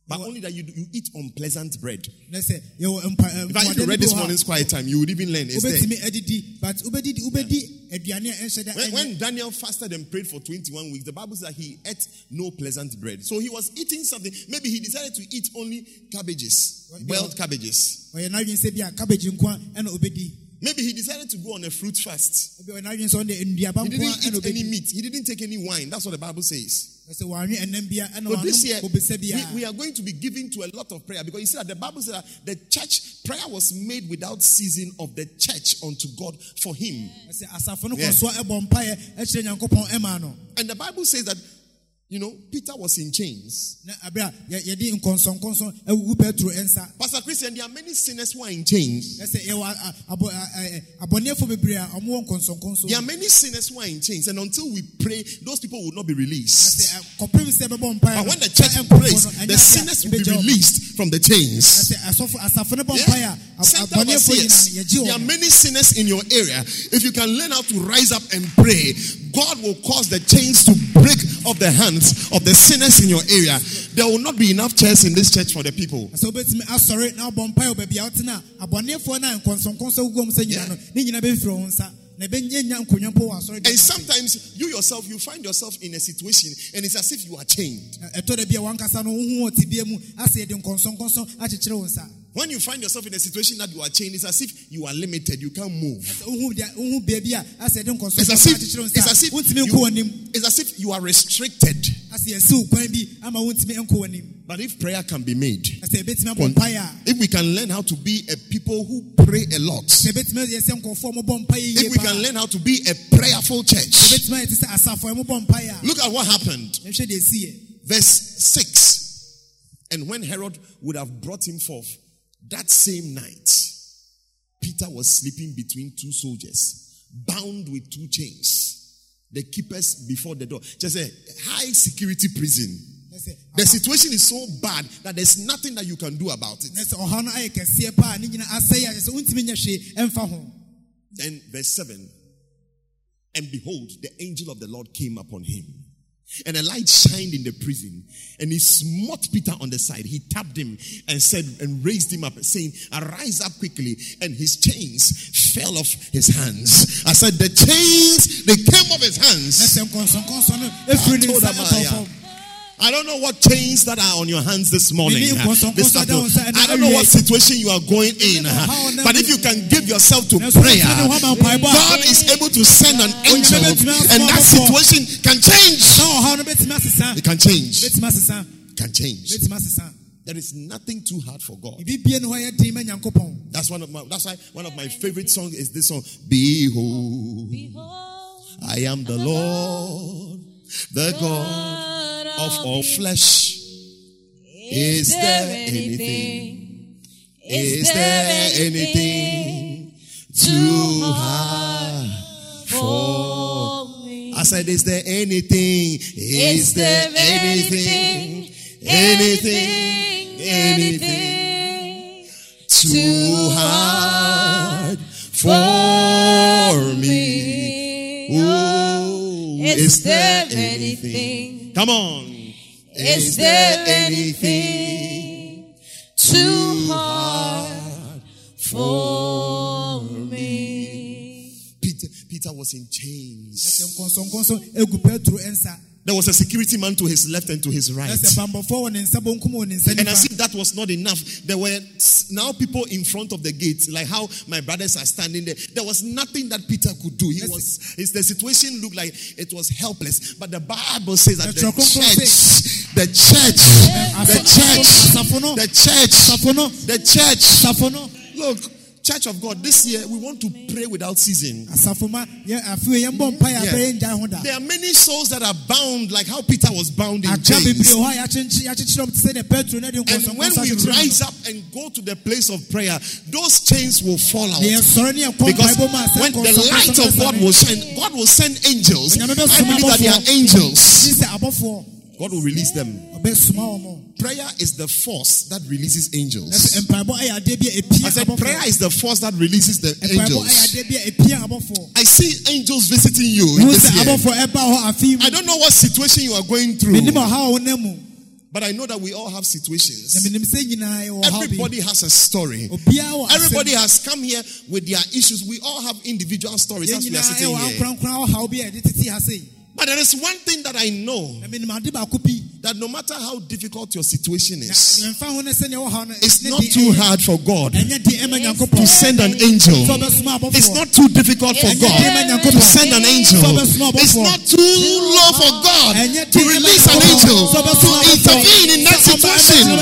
but only that you, you eat unpleasant bread. na sɛ yɛwɔ mpa- eh, If I you read this wɔ hɔ a morning's quiet time, you would even learn. It's there. wobɛtumi but wobɛdidi wobɛdi aduane a ɛnhyɛ da When, when Daniel fasted and prayed for 21 weeks, the Bible says that he ate no pleasant bread. So he was eating something. Maybe he decided to eat only cabbages, boiled cabbages. ɔyɛ n'adwene sɛ bi a cabbage a ɛna obɛdi Maybe he decided to go on a fruit fast. ebi ɔyɛ n'adwene sɛ ɔde nnuaba He didn't eat any meat. He didn't take any wine. That's what the Bible says. Ɛsɛ wɔanwe ɛnam bia ɛna So this year, we, we are going to be giving to a lot of prayer because you see that the Bible says that the church prayer was made without ceasing of the church unto God for Him. ɛsɛ Yeah. kɔ so ɛbɔ mpaeɛ ɛkyerɛ nyankopɔn ɛma no And the Bible says that, you know, Peter was in chains. na abere a yɛ- yɛde nkɔnsɔnkɔnsɔn awugu petro nsa Pastor Christian, there are many sinners who are in chains. There are many sinners who are in chains, and until we pray, those people will not be released. ɛsɛ ɛ, kɔpem sɛ ɛbɛbɔ mpaeɛ But when the church prays, the sinners will be released from the chains. ɛsɛ asɔfo asafo no bɔ Yeah. mpaeɛ a Center ab- abɔneɛfo overseers, nyinaa no, yɛgye There are many sinners in your area. If you can learn how to rise up and pray, God will cause the chains to break off the hands of the sinners in your area. There will not be enough chairs in this church for the people. sɛ wobɛtumi asɔre na wobɔ mpaeɛ wɔ baabi a wotena a abɔneɛfoɔ no a nkɔnsɔnkɔnsɔn gugu mu sɛ nyina no ne nyina bɛfiri wo nsa na ɛbɛnya nkonnwa mpo wɔ asɔre And sometimes you yourself, you find yourself in a situation and it's as if you are chained. ɛtɔ da bi a wankasa no wohu wɔ tibia mu asɛ yɛde nkɔnsɔnkɔnsɔn akyekyere wo nsa When you find yourself in a situation that you are chained, it's as if you are limited. You can't move. Sɛ wohu dea- wohu baabi a asɛ yɛde It's as if, it's as if, you, it's as if you are restricted. Asɛ yɛsi wo kwan bi ama wontumi nkɔ w'anim But if prayer can be made, asɛ yɛbɛtumi abɔ mpaeɛ a if we can learn how to be a people who pray a lot, sɛ yɛbɛtumi ayɛ sɛ nkɔfoɔ a mobɔ mpaeɛ yie if we can learn how to be a prayerful church, yɛbɛtumi ayɛ te sɛ asafo a mobɔ mpaeɛ a look at what happened. yɛhwɛ deɛ ɛsiiɛ Verse 6. And when Herod would have brought him forth that same night, Peter was sleeping between two soldiers, bound with two chains. The keepers before the door. Just a high security prison. The situation is so bad that there's nothing that you can do about it. na sɛ ɔha no ayɛ kɛseɛ paa ne nyina asɛe a kyɛ sɛ wontumi nyɛ hwee ɛmfa ho Then verse 7 And behold, the angel of the Lord came upon him. And a light shined in the prison, and he smote Peter on the side. He tapped him and said, and raised him up, saying, Arise up quickly. And his chains fell off his hands. I said, The chains, they came off his hands. I don't know what chains that are on your hands this morning. Mini nkɔnsɔnkɔnsɔn This da wo nsa afternoon. ɛna I don't know what situation you are going in. But if you can give yourself to prayer, wotumi ne hɔ ama mpaebɔ a God is able to send an angel, and that situation can change. na ɔha no It can change. bɛtumi asesa Can change. There is nothing too hard for God. bibie ne hɔ yɛ den ma nyankopɔn That's one of my. That's why one of my favorite songs is this song. Behold, Behold, I am the Lord, the God of all flesh. Is there anything? Is there anything too hard for me? I said, Is there anything? Is there anything? Anything? Anything too hard for me? Ooh, is there anything? Come on. Is there anything too hard for me? Peter, Peter was in chains. Nkɔnsɔnkɔnsɔn egu petro nsa There was a security man to his left and to his right. na sɛ bambɔfoɔ wɔ ne nsa bonkum wɔ ne nsa And as if that was not enough, there were now people in front of the gate, like how my brothers are standing there. There was nothing that Peter could do. He was, his, the situation looked like it was helpless. But the Bible says that the church, The church, the church, the church, the church, the church. Look, Church of God, this year we want to pray without ceasing. asafo ma yɛ afei yɛn bɔ mpa yɛ Yeah. abɛyɛ ngya ho da There are many souls that are bound, like how Peter was bound in chains. wɔ hɔ a yɛakyenkye- yɛakyekyerɛ wɔn te sɛ deɛ petro na de And when we rise up and go to the place of prayer, those chains will fall out. Na yɛsɔre ne yɛkɔ Because mpaebɔ mu a sɛ when the light of God will shine, God will send angels. I believe that they are angels. Gye sɛ abɔfoɔ God will release them. Prayer is the force that releases angels. sɛ mpaebɔ ayɛ adeɛ bi a epia I said prayer is the force that releases the angels. adeɛ bi a epia abɔfoɔ I see angels visiting you in this sɛ year. abɔfoɔ ɛba hɔ afei mu I don't know what situation you are going through, menim ɔhaw a wonam mu but I know that we all have situations. menim sɛ nyinaa yɛwɔ ɔhaw bi Everybody has a story. obiara wɔ asɛm. Everybody has come here with their issues. We all have individual stories we are sitting here. Akorankora ɔhaw bi a yɛde tete ha sei But there is one thing that I know na menim ade baako bi that no matter how difficult your situation is, yɛmfa ho no sɛnea ɔhaw no it's not too hard for God ɛnyɛ de ɛma to send an angel. sɛ ɔbɛsoma abɔfoɔ It's not too difficult for God to send an angel. It's not too low for God to release an angel to intervene in that situation.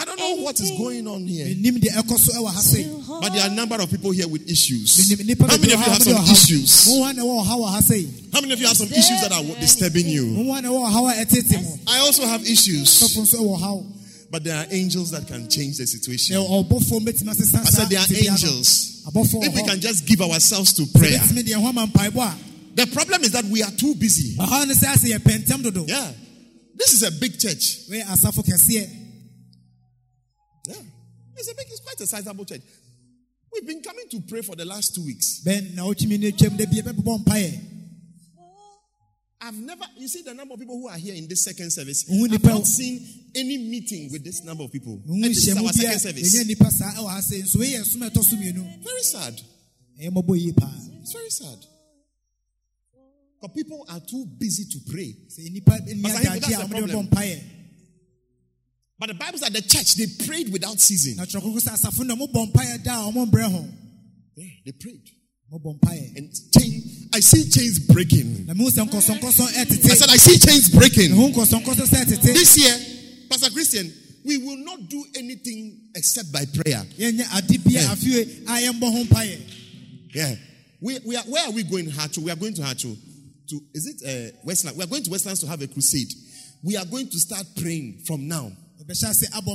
Kasini mikatori and I receive mama. it. Anything. I don't know what is going on here, menim deɛ ɛkɔ so ɛwɔ ha sei but there are a number of people here with issues. How many of you have some issues? mo wa na ɛwɔ ɔhaw wɔ ha sei How many of you have some issues that are disturbing you? wa na ɛwɔ ɔhaw a ɛtete mo I also have issues, sɔfo nso ɛwɔ ɔhaw but there are angels that can change the situation. ɔbɔfoɔ mbɛtumi asesa I said there are angels. If we can just give ourselves to prayer. bɛtumi deɛ ho ama mpaebɔ a The problem is that we are too busy. ɔhaw no sɛ ase yɛ pɛntɛm dodo Yeah. This is a big church. It's a big, it's quite a sizable church. We've been coming to pray for the last two weeks. bɛn na wotumi no twam da bia bɛbobɔ mpaeɛ I've never, you see the number of people who are here in this second service. I've not seen any meeting with this number of people. And this is our second service. ɛnyɛ nnipa saa ɛwɔ ha sei nso wei yɛ som a ɛtɔ so mmienu Very sad. ɛyɛ mmɔbɔ yie paa It's very sad. But people are too busy to pray. sɛ nnipa ni Pastor Hebo, adagye that's the problem. But the Bible says the church, they prayed without ceasing. na twerɛ koko sɛ asafo no mobɔ mpaeɛ da a ɔmo mbrɛ ho Yeah, they prayed. And chain, I see chains breaking. na mehu sɛ nkɔsɔnkɔsɔ I said, I see chains breaking. mehu nkɔsɔnkɔsɔ sɛ ɛtete This year, Pastor Christian, we will not do anything except by prayer. yɛnyɛ ade bia Yeah. afie a yɛmbɔ ho mpaeɛ Yeah. We, we are, where are we going, Hacho? We are going to Hacho. To, is it uh, Westland? We are going to Westlands to have a crusade. We are going to start praying from now.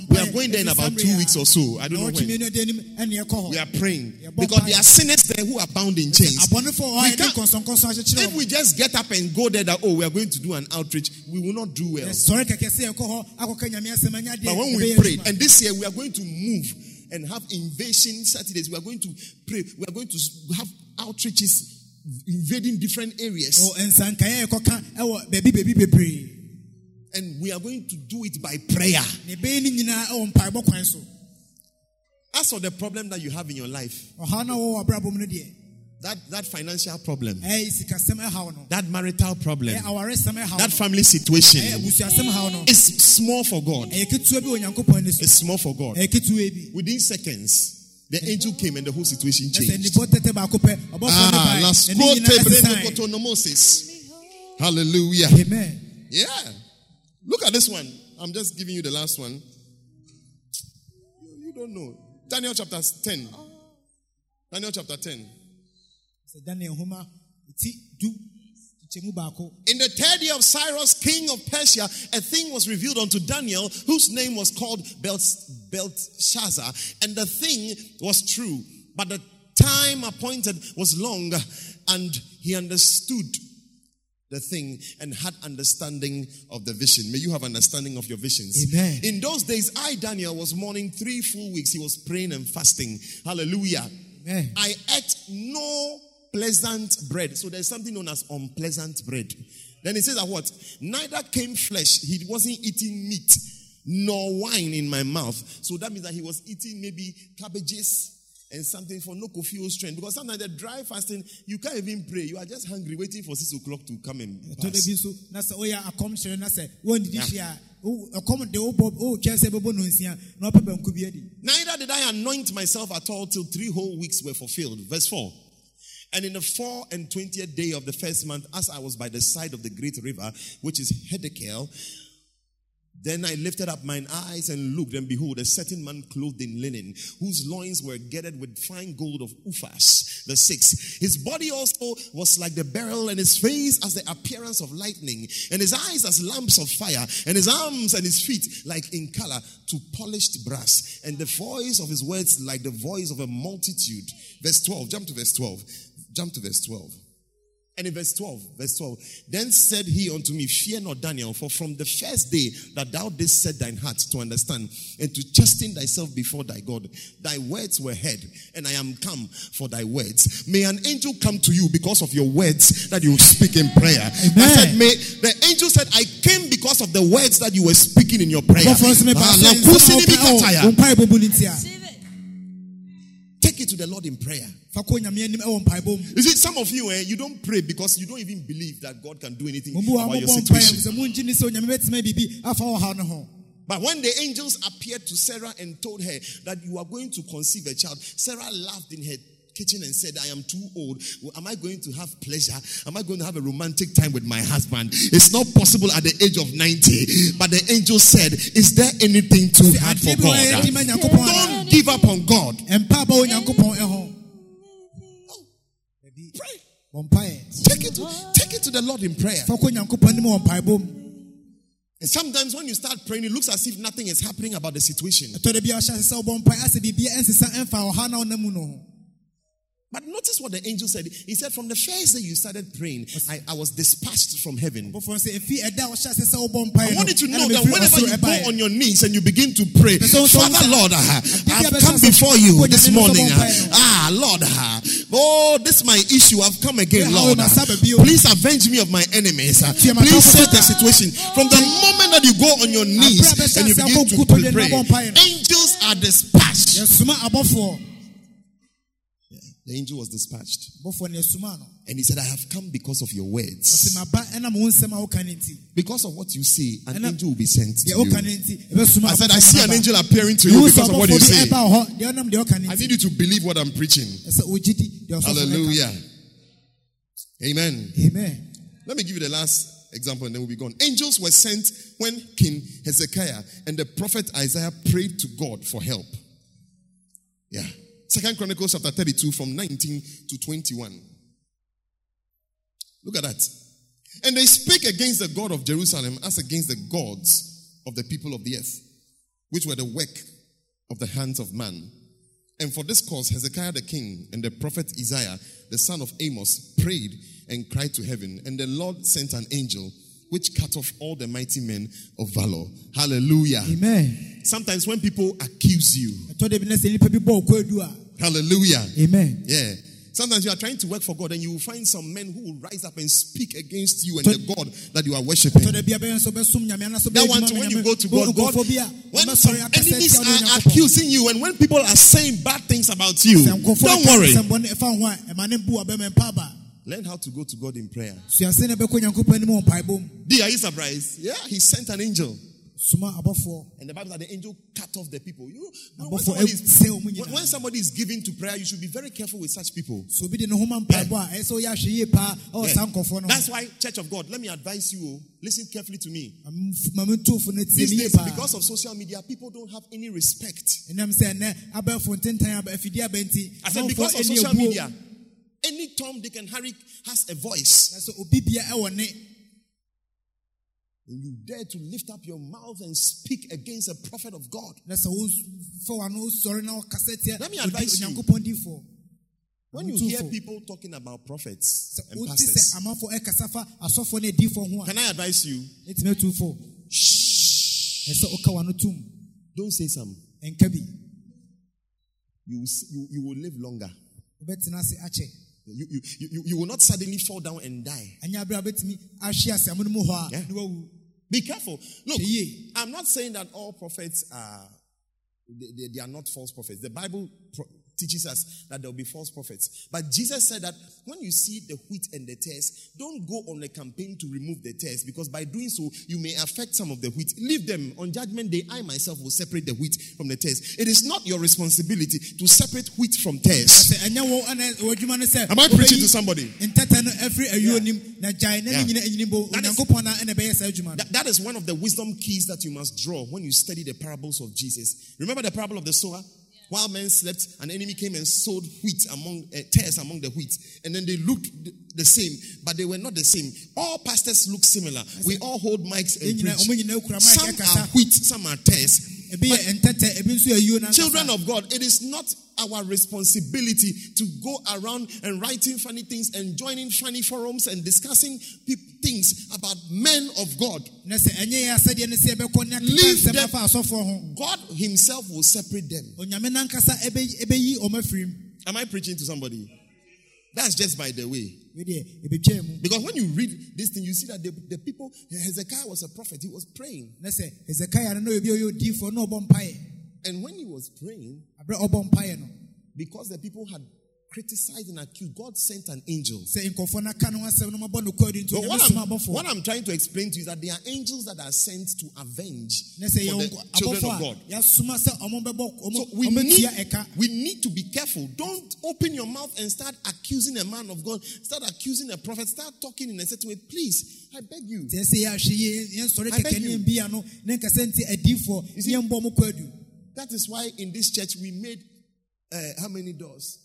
We are going there in about two weeks or so. I don't know when. mmienu adi anim ɛne ɛkɔ We are praying. Because there are sinners there who are bound in chains. We can't- nkɔsɔnkɔsɔ akyekyere If we just get up and go there that, oh, we are going to do an outreach, we will not do well. sɔre kɛkɛ sɛ yɛkɔ hɔ akɔka nyame asɛm anya deɛ But when we pray, and this year we are going to move and have invasion Saturdays, we are going to pray, we are going to have outreaches invading different areas, and we are going to do it by prayer. na ɛbɛyɛ no nyinaa ɛwɔ mpaebɔ kwan so As for the problem that you have in your life, ɔhaw no a wɔwɔ abrabɔ mu no deɛ that, that financial problem, ɛyɛ sikasɛm ɛhaw no that marital problem, ɛyɛ awaresɛm ɛhaw that family situation abusuasɛm haw no is small for God. ɛyɛ ketewa bi wɔ onyankopɔn ani so It's small for God. ɛyɛ ketewa bi Within seconds, the angel came and the whole situation changed. nnipa tɛtɛ baako pɛ ɔbɔfoɔ no Ah, bae las n'ani nyinaa kote ɛsesae. brendo kotonomosis. Hallelujah. amen Yeah. Look at this one. I'm just giving you the last one. You, you don't know. Daniel chapter 10. Daniel chapter 10. sɛ daniel nhoma ti du kyɛmu baako In the third year of Cyrus, king of Persia, a thing was revealed unto Daniel, whose name was called Belshazzar. And the thing was true, but the time appointed was long, and he understood the thing and had understanding of the vision. May you have understanding of your visions. Amen. In those days, I, Daniel, was mourning three full weeks. He was praying and fasting. Hallelujah. Amen. I ate no pleasant bread. So there's something known as unpleasant bread. Then it says that what? Neither came flesh. He wasn't eating meat nor wine in my mouth. So that means that he was eating maybe cabbages and something for no coffee strength. Because sometimes the dry fasting, you can't even pray. You are just hungry, waiting for six o'clock to come and pass. bi nso na sɛ woyɛ akɔmhyerɛ na sɛ wɔndidi hye a wo- ɛkɔm de wobɔ wotwɛn sɛ bɛbɔ no nsia na ɔpɛ banku bi adi Neither did I anoint myself at all till three whole weeks were fulfilled. Verse 4. And in the four and twentieth day of the first month, as I was by the side of the great river, which is Hiddekel, Then I lifted up mine eyes and looked, and behold, a certain man clothed in linen, whose loins were girded with fine gold of Uphaz. The sixth. His body also was like the beryl, and his face as the appearance of lightning, and his eyes as lamps of fire, and his arms and his feet like in color to polished brass, and the voice of his words like the voice of a multitude. Verse 12. Jump to verse 12. Jump to verse 12. And in verse 12, verse 12, then said he unto me, Fear not, Daniel, for from the first day that thou didst set thine heart to understand and to chasten thyself before thy God, thy words were heard, and I am come for thy words. May an angel come to you because of your words that you speak in prayer. I said, May the angel said, I came because of the words that you were speaking in your prayer. To the Lord in prayer. fa kɔ Nyame anim ɛwɔ mpaebɔ mu. You see, some of you, eh, you don't pray because you don't even believe that God can do anything Mo bu a about your situation. sɛ mongye ni sɛ Onyame bɛtumi biribi afa ɔhaw no ho. But when the angels appeared to Sarah and told her that you are going to conceive a child, Sarah laughed in her kitchen and said, I am too old. Well, Am I going to have pleasure? Am I going to have a romantic time with my husband? It's not possible at the age of 90. But the angel said, Is there anything too hard for Adeɛ bi wɔ yɛdi ma God? Don't give up on God. Mpaebɔ wɔ Nyankopɔn ɛho. Pray. Take it to, take it to the Lord in prayer. Fa kɔ Nyankopɔn anim wɔ mpaebɔ mu. And sometimes when you start praying, it looks as if nothing is happening about the situation. But notice what the angel said. He said, From the first day you started praying, I, I was dispatched from heaven. Bɔfoɔ sɛ efi ɛda a ɔhyɛ ase sɛ wobɔ mpaeɛ I no, want you to know that whenever you go on your knees and you begin to pray, Father Lord, ah, I've come before you this morning. ah. Ah, Lord, ah, oh, this is my issue. I've come again, Lord. ah. Please avenge me of my enemies. ah. Please set the situation. From the moment that you go on your knees and you begin to pray, na bɔ mpaeɛ no. angels are dispatched. The angel was dispatched. Abɔfoɔ no yɛsoma no. And he said, I have come because of your words. Ɔsɛ maba ɛnam wo nsɛm a woka no nti. Because of what you say, an And angel will be sent to you. no nti, ɛbɛsoma I said, I see an angel appearing to you because of what you say. ɛba wɔ hɔ, deɛ ɔnam deɛ ɔka no I need you to believe what I'm preaching. Ɛsɛ wogye di deɛ ɔsɔfo no ka. Hallelujah. Amen. Amen. Let me give you the last example and then we'll be gone. Angels were sent when King Hezekiah and the prophet Isaiah prayed to God for help. Yeah. Second Chronicles chapter 32 from 19 to 21. Look at that. And they spake against the God of Jerusalem as against the gods of the people of the earth, which were the work of the hands of man. And for this cause, Hezekiah the king and the prophet Isaiah, the son of Amos, prayed and cried to heaven. And the Lord sent an angel which cut off all the mighty men of valor. Hallelujah. Amen. Sometimes when people accuse you, Ɛtɔ da bi na sɛ nnipa bi bɔ wo kwaadu a. hallelujah. Amen. Yeah. Sometimes you are trying to work for God and you will find some men who will rise up and speak against you and the God that you are worshiping. Ɛtɔ da bi a bɛyɛ nso bɛsom Nyame anaasɛ That one adwuma too, ma when you go to God, God Nkurɔfoɔ bi a when enemies atia wo ne are accusing you and when people are saying bad things about you, don't worry. Nsɛmbɔne ɛfa ho a, ɛma ne bu a bɛma mpa aba. Learn how to go to God in prayer. Suase na bɛkɔ Nyankopɔn anim wɔ mpaebɔ mu. D, are you surprised? Yeah, he sent an angel. And the Bible said the angel cut off the people. You know, when, somebody is, when, somebody is giving to prayer, you should be very careful with such people. So obi de ne ho ma mpaebɔ a, ɛyɛ sɛ ɔyɛ ahwɛ yie paa Yeah. saa nkɔfoɔ no ho. That's why, Church of God, let me advise you. oh, Listen carefully to me. Ma me ntofo no tie These days, because of social media, people don't have any respect. ɛnam sɛ ɛnɛ abɛɛfo ntentan aba afidie aba nti I said, because of social media, any Tom, Dick, and Harry has a voice. Na sɛ obi bia ɛwɔ And you dare to lift up your mouth and speak against a prophet of God. na sɛ wofa w'ano wosɔre na wɔkasa tia Let me advise you. When you hear people talking about prophets and pastors, sɛ amanfoɔ ɛkasa fa asɔfoɔ ne adifoɔ can I advise you? ɛtumi atufoɔ ɛsɛ woka Don't say some. You you, you will live longer. Wobɛtena ase akyɛ You, you, you, you will not suddenly fall down and die. ɛnyɛ aberɛ a wobɛtumi ahwe ase amono mu Yeah. Be careful. Look, I'm not saying that all prophets are, they, they, they are not false prophets. The Bible teaches us that there will be false prophets. But Jesus said that when you see the wheat and the tares, don't go on a campaign to remove the tares because by doing so, you may affect some of the wheat. Leave them. On judgment day, I myself will separate the wheat from the tares. It is not your responsibility to separate wheat from tares. sɛ ɛnyɛ wo ɛna w'adwuma no Am I preaching to somebody? ntɛtɛ no afiri ayuo nim na gyae na Yeah. ne nyina anyini bo That is- onyankopɔn na ɛna ɛbɛyɛ saa adwuma no That- that is one of the wisdom keys that you must draw when you study the parables of Jesus. Remember the parable of the sower? While men slept, an enemy came and sowed wheat among uh, tares among the wheat, and then they looked the same, but they were not the same. All pastors look similar. We all hold mics and preach. ɔmo nyinaa kura mic Some are wheat, some are tares. Ebi yɛ ntɛtɛ ebi nso yɛ ayuo no ankasa. Children of God, it is not our responsibility to go around and writing funny things and joining funny forums and discussing pe- things about men of God. na sɛ ɛnyɛ yɛ asɛdeɛ no sɛ yɛbɛkɔ ne Leave them. afa asɔfoɔ ho God Himself will separate them. onyame nankasa ɛbɛ- ɛbɛyi ɔma firim Am I preaching to somebody? That's just by the way. wedeɛ ɛbɛtwaa mu Because when you read this thing, you see that the, the people, Hezekiah was a prophet, he was praying. na sɛ hesekia no na obi a ɔyɛ odiifoɔ na ɔbɔ mpaeɛ And when he was praying, aberɛ a ɔbɔ mpaeɛ no because the people had criticized and accused, God sent an angel. sɛ nkɔfoɔ no aka no ho no mabɔ no But what I'm, what I'm trying to explain to you is that there are angels that are sent to avenge the children of God. yɛasoma sɛ ɔmo bɛbɔ So we need, we need to be careful. Don't open your mouth and start accusing a man of God, start accusing a prophet, start talking in a certain way. Please, I beg you. sɛ ɛsɛ yɛahwɛ yie yɛnsɔre I beg you. yɛmbia no ne nkasɛ nti adiifoɔ see- ne yɛmbɔ mo kɔadu That is why in this church we made uh, how many doors?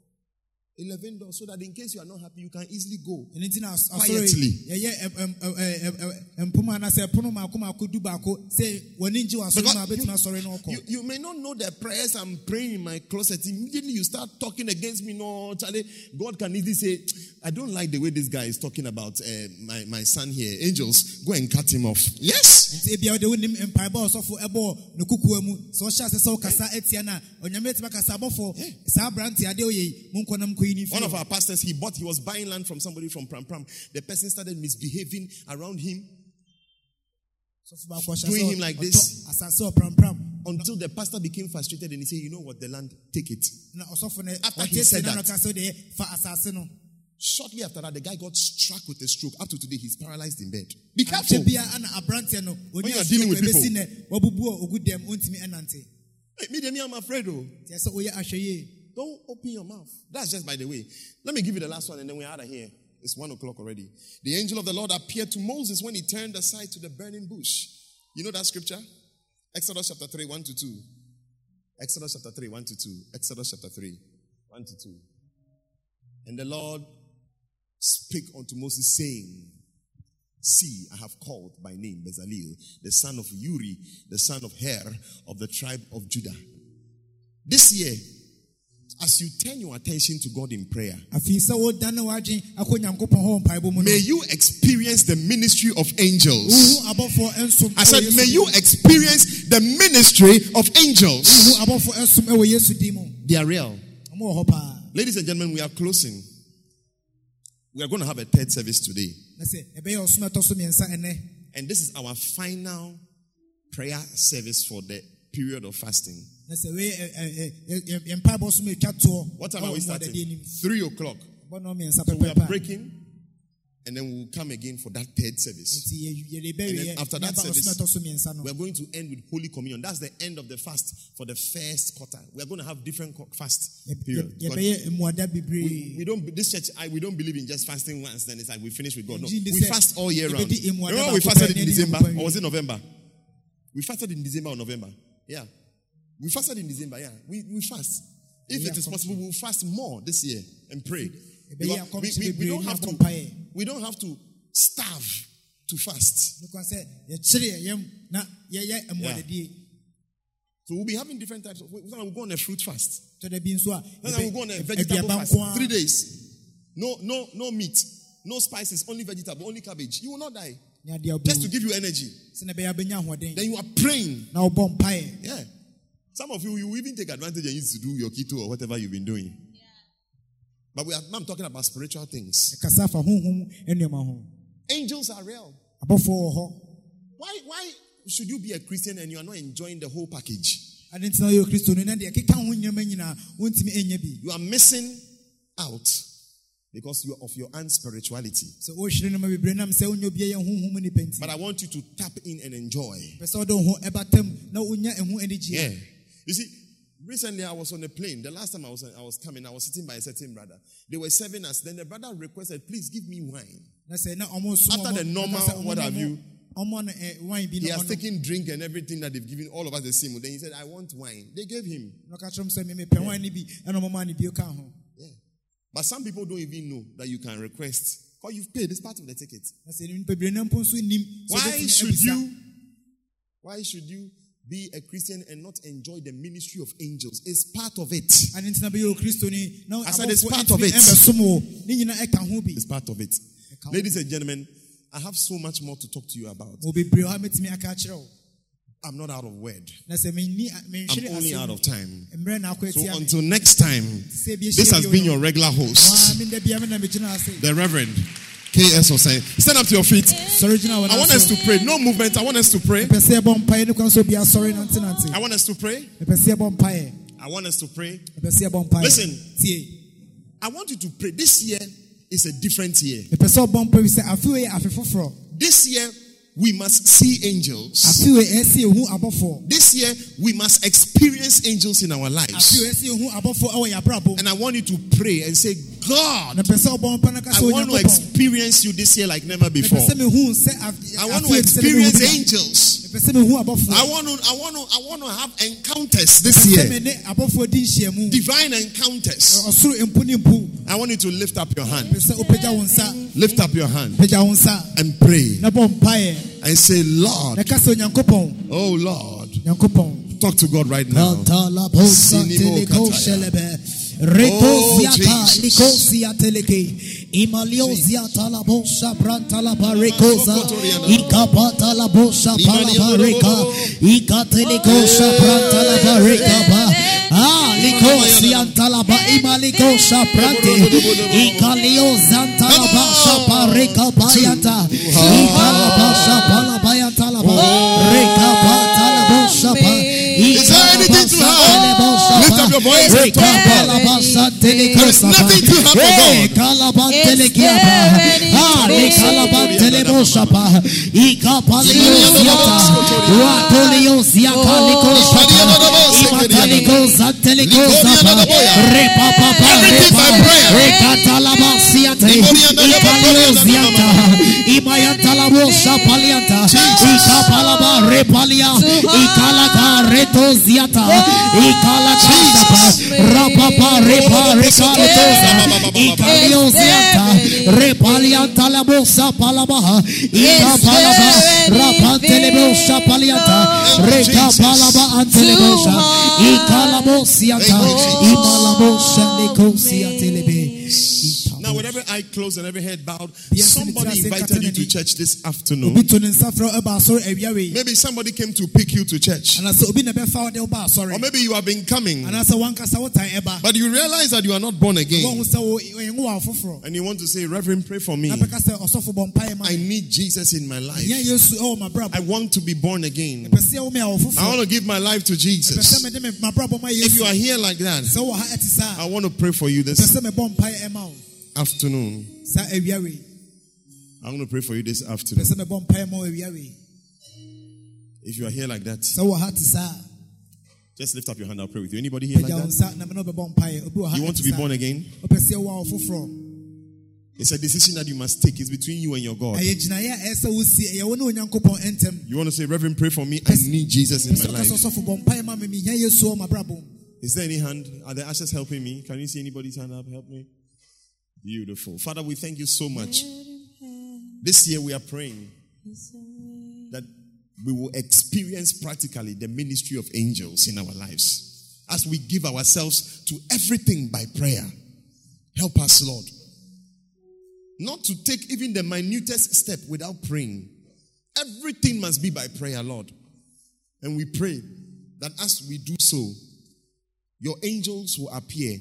eleven doors, so that in case you are not happy, you can easily go. na Quietly. Because you, bɛtumi asɔre no ɔkɔ you, you may not know the prayers I'm praying in my closet. Immediately you start talking against me. No, Charlie, God can easily say, I don't like the way this guy is talking about uh, my, my son here. Angels, go and cut him off. Yes. Ebia wode wonim mpaebɔ a ɔsɔfo ɛbɔɔ ne kukuwa mu sɛ ɔhyɛ ase sɛ wokasa atia no a onyame atumi akasa abɔfo saa aberante adeɛ woyɛ yi monkɔ nam kɔyi ne One of our pastors, he bought, he was buying land from somebody from Pram Pram. The person started misbehaving around him sɔfo baako ɔhyɛ doing him like this. until the pastor became frustrated and he said, You know what, the land, take it. na ɔsɔfo no After he said that- ɔka sɛ wodeɛ fa asase no Shortly after that, the guy got struck with a stroke. Up to today, he's paralyzed in bed. Be careful. ankyɛ bia ana aberanteɛ no you are dealing with people. nɛ wabubu a ɔgu dɛm ɔntumi ɛnante Hey, me, I'm afraid. Oh, don't open your mouth. That's just by the way. Let me give you the last one, and then we're out of here. It's one o'clock already. The angel of the Lord appeared to Moses when he turned aside to the burning bush. You know that scripture? Exodus chapter 3, 1 to 2. Exodus chapter 3, 1 to 2. Exodus chapter 3, 1 to 2. And the Lord spake unto Moses, saying, See, I have called by name Bezalel, the son of Uri, the son of Hur, of the tribe of Judah. This year, as you turn your attention to God in prayer, afei sɛ wodane w'adwen akɔ nyankopɔn hɔ mpaebɔ mu no may you experience the ministry of angels. wohu abɔfoɔ nsom I said, may you experience the ministry of angels. wohu abɔfoɔ nsom ɛwɔ yesu din mu They are real. ɔmo wɔ hɔ paa Ladies and gentlemen, we are closing. We are going to have a third service today. na sɛ ɛbɛyɛ ɔsom ɛtɔ so mmiɛnsa ɛnɛ And this is our final prayer service for the period of fasting. What time are we ɛwɔ starting? Three o'clock. So we are breaking, and then we'll come again for that third service. nti yɛ- yɛde And then after that service, ɛtɔ so mmiɛnsa no We're going to end with Holy Communion. That's the end of the fast for the first quarter. We're going to have different fast Yɛ- period. yɛ- But yɛbɛyɛ mmuada we, we don't. This church, I, we don't believe in just fasting once. Then it's like we finish with God. No, we fast all year round. Remember we fasted in December, or was it November? We fasted in December or November. Yeah, we fasted in December. Yeah, we, we fast. If it is possible, we'll fast more this year and pray. We, we, we don't have to. akɔmhyɛ bebree ne abɔ We don't have to starve to fast. Because sɛ yɛkyere yɛn na yɛyɛ mmuadadie So we'll be having different types of. We'll go on a fruit fast. tɔda bi nso a Then we'll go on a vegetable fast. Three days. No, no, no meat, no spices, only vegetable, only cabbage. You will not die. ne adeɛ abɔ Just to give you energy. sɛ ɛbɛyɛ abɛnya ahoɔden Then you are praying. mpaeɛ Yeah. Some of you, you will even take advantage and use to do your keto or whatever you've been doing. But we are, I'm talking about spiritual things. ɛkasa fa honhom Angels are real. abɔfoɔ wɔ hɔ Why, why should you be a Christian and you are not enjoying the whole package? ade nti na ɔyɛ kristoni na deɛ ɛkeka ho nneɛma nyinaa wontumi ɛnyɛ bi You are missing out because you of your unspirituality. sɛ oh, wohwere noma bebree nam sɛ wonyɛ obiara yɛ honhom nipa nti But I want you to tap in and enjoy. pɛ sɛ wode wo ho ɛbatam na wonya ɛho anigyeɛ Yeah. You see, recently I was on a plane. The last time I was I was coming, I was sitting by a certain brother. They were serving us. Then the brother requested, please give me wine. na sɛ na ɔmo som After the normal, what have you? eh, He has taken drink and everything that they've given all of us the same. Then he said, I want wine. They gave him. na ɔka kyerɛ m sɛ memepɛ wine no bi ɛna ɔmoma ne bio ka ho But some people don't even know that you can request. Because you've paid, it's part of the ticket. na sɛ nipa bebree no mpo nso nnim sɛ Why should you why should you be a Christian and not enjoy the ministry of angels? It's part of it. ane nti na bɛyɛ okristoni na I said it's part of it. ɛmbɛsom wo ne nyinaa ɛka ho bi It's part of it. Ladies and gentlemen, I have so much more to talk to you about. wɔ bebree hɔ a mɛtumi aka akyerɛ wo I'm not out of word. na sɛ menni I'm only out of time. mmerɛ na akɔ So until next time, this has been your regular host, meda bia me na megyina ase the Reverend K.S. Osei. Stand up to your feet. wɔ I want us to pray. No movement. I want us to pray. mepɛ sɛ yɛbɔ mpaeɛ ne kwan sɛ obi asɔre nantenante I want us to pray. mepɛ sɛ yɛbɔ mpaeɛ I want us to pray. mepɛ sɛ yɛbɔ mpaeɛ Listen. I want you to pray. This year is a different year. mepɛ sɛ ɔbɔ mpaeɛ bi sɛ afe wei yɛ afe foforɔ This year we must see angels. afe wei ɛsɛ yɛhu abɔfoɔ This year we must experience angels in our lives. wei ɛsɛ yɛhu abɔfoɔ ɛwɔ yɛ abrabɔ And I want you to pray and say, God, na pɛ sɛ ɔbɔ mpaeɛ no ka I want to experience you this year like never before. mepɛ sɛ mehu sɛ af- I want to wei bi sɛ experience mehu bi da. angels. Mepɛ sɛ mehu abɔfoɔ I want to, I want to, I want to have encounters this year. me ne abɔfoɔ di nhyiamu. Divine encounters. ɔsoro mpo ne mpo. I want you to lift up your hand. pɛ sɛ wopagya wo nsa. Lift up your hand pagya wo nsa. and pray. Na bɔ mpaeɛ. And say, Lord, ka sɛ onyankopɔn. oh Lord, talk to God right now. Katalabosa Sinimo teleko kataya. shelebe. Oh, Rekosiata Jesus. likosia teleke. Imaliosia talabosa brantalaba rekosa. Ikapata labosa palaba reka. Ikatelikosa brantalaba rekaba. Ah, likosia talaba imalikosa brante. Ikaliosa talaba shapa reka bayata. Ikalabasa palabayata laba. Reka talabosa Lift up your voice and talk. To God. There is nothing too hard for God. Repaliata, Rapapa, Repa, Recalitosa, Icalioziata, Repalianta la bossa palabaha, Ica palaba, Rapantelebosa paliata, Reca palaba antelebosa, Icalabosiata, Imalabosa necosia telebe. Now, with every eye closed and every head bowed, somebody invited you to church this afternoon. Obi to ne nsa frɛ ɛba asɔre awia wei. Maybe somebody came to pick you to church. Anaasɛ obi na bɛfa wo de woba Or maybe you have been coming, Anaasɛ wankasa wotan but you realize that you are not born again. Wɔhu sɛ wo- wɔyɛ wo wɔ afoforɔ. And you want to say, Reverend, pray for me. Na bɛka sɛ ɔsɔfo bɔ mpaeɛ ma I need Jesus in my life. Nyɛ Yesu oh, ɛwɔ m'abrabɔ. I want to be born again. Pɛ sɛ wo me a wɔ I want to give my life to Jesus. mede me m'abrabɔ ma If you are here like that, Sɛ wowɔ ha ɛte saa I want to pray for you this sɛ mebɔ mpaeɛ ɛma wo. afternoon. I'm going to pray for you this afternoon. sɛ mebɔ mpaeɛ ma wo awia wei. If you are here like that, Sɛ wowɔ ha te saa just lift up your hand. I'll pray with you. Anybody here like that? nsa na mene wobɛbɔ mpaeɛ. Obi wɔ ha You want to be born again? wopɛ sɛ wowɔ a foforɔ. It's a decision that you must take. It's between you and your God. Ɛyɛ gyinaeɛ a ɛyɛ eh, sɛ eh, wosie. Ɛyɛ wo ne Onyankopɔn ntam. You want to say, Reverend, pray for me. I need Jesus in my sɛ ɔka sɛ life. ɔsɔfo bɔ mpaeɛ ma me. Mehia Yesu oh, wɔ m'abrabɔ mu. Is there any hand? Are the ashes helping me? Can you see anybody's hand up? Help me. Beautiful. Father, we thank you so much. This year we are praying that we will experience practically the ministry of angels in our lives as we give ourselves to everything by prayer. Help us, Lord. Not to take even the minutest step without praying. Everything must be by prayer, Lord. And we pray that as we do so, your angels will appear.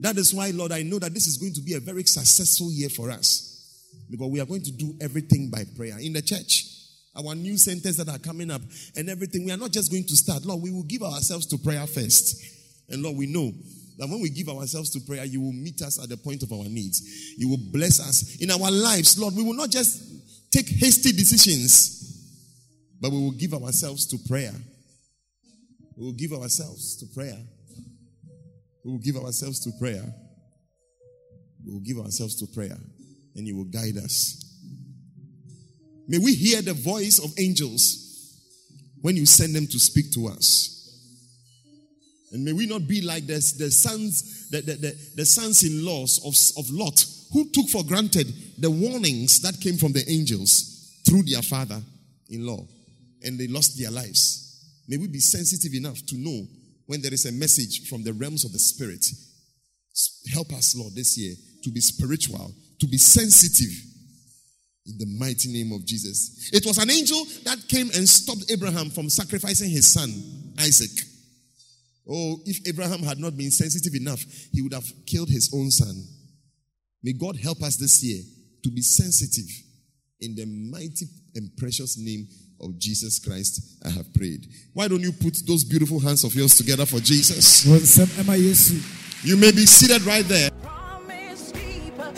That is why, Lord, I know that this is going to be a very successful year for us because we are going to do everything by prayer in the church. our new centers that are coming up and everything. We are not just going to start. Lord, we will give ourselves to prayer first. And Lord, we know that when we give ourselves to prayer, you will meet us at the point of our needs. You will bless us in our lives. Lord, we will not just take hasty decisions, but we will give ourselves to prayer. We will give ourselves to prayer. We will give ourselves to prayer. We will give ourselves to prayer, and you will guide us. May we hear the voice of angels when you send them to speak to us. And may we not be like the, the sons, the, the, the, the sons-in-laws of, of Lot, who took for granted the warnings that came from the angels through their father-in-law, and they lost their lives. May we be sensitive enough to know when there is a message from the realms of the spirit. Help us, Lord, this year to be spiritual, to be sensitive in the mighty name of Jesus. It was an angel that came and stopped Abraham from sacrificing his son, Isaac. Oh, if Abraham had not been sensitive enough, he would have killed his own son. May God help us this year to be sensitive in the mighty and precious name of Jesus Christ. I have prayed. Why don't you put those beautiful hands of yours together for Jesus? You may be seated right there.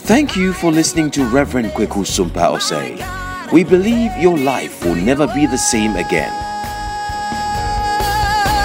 Thank you for listening to Reverend Kweku Sumpa Osei. We believe your life will never be the same again.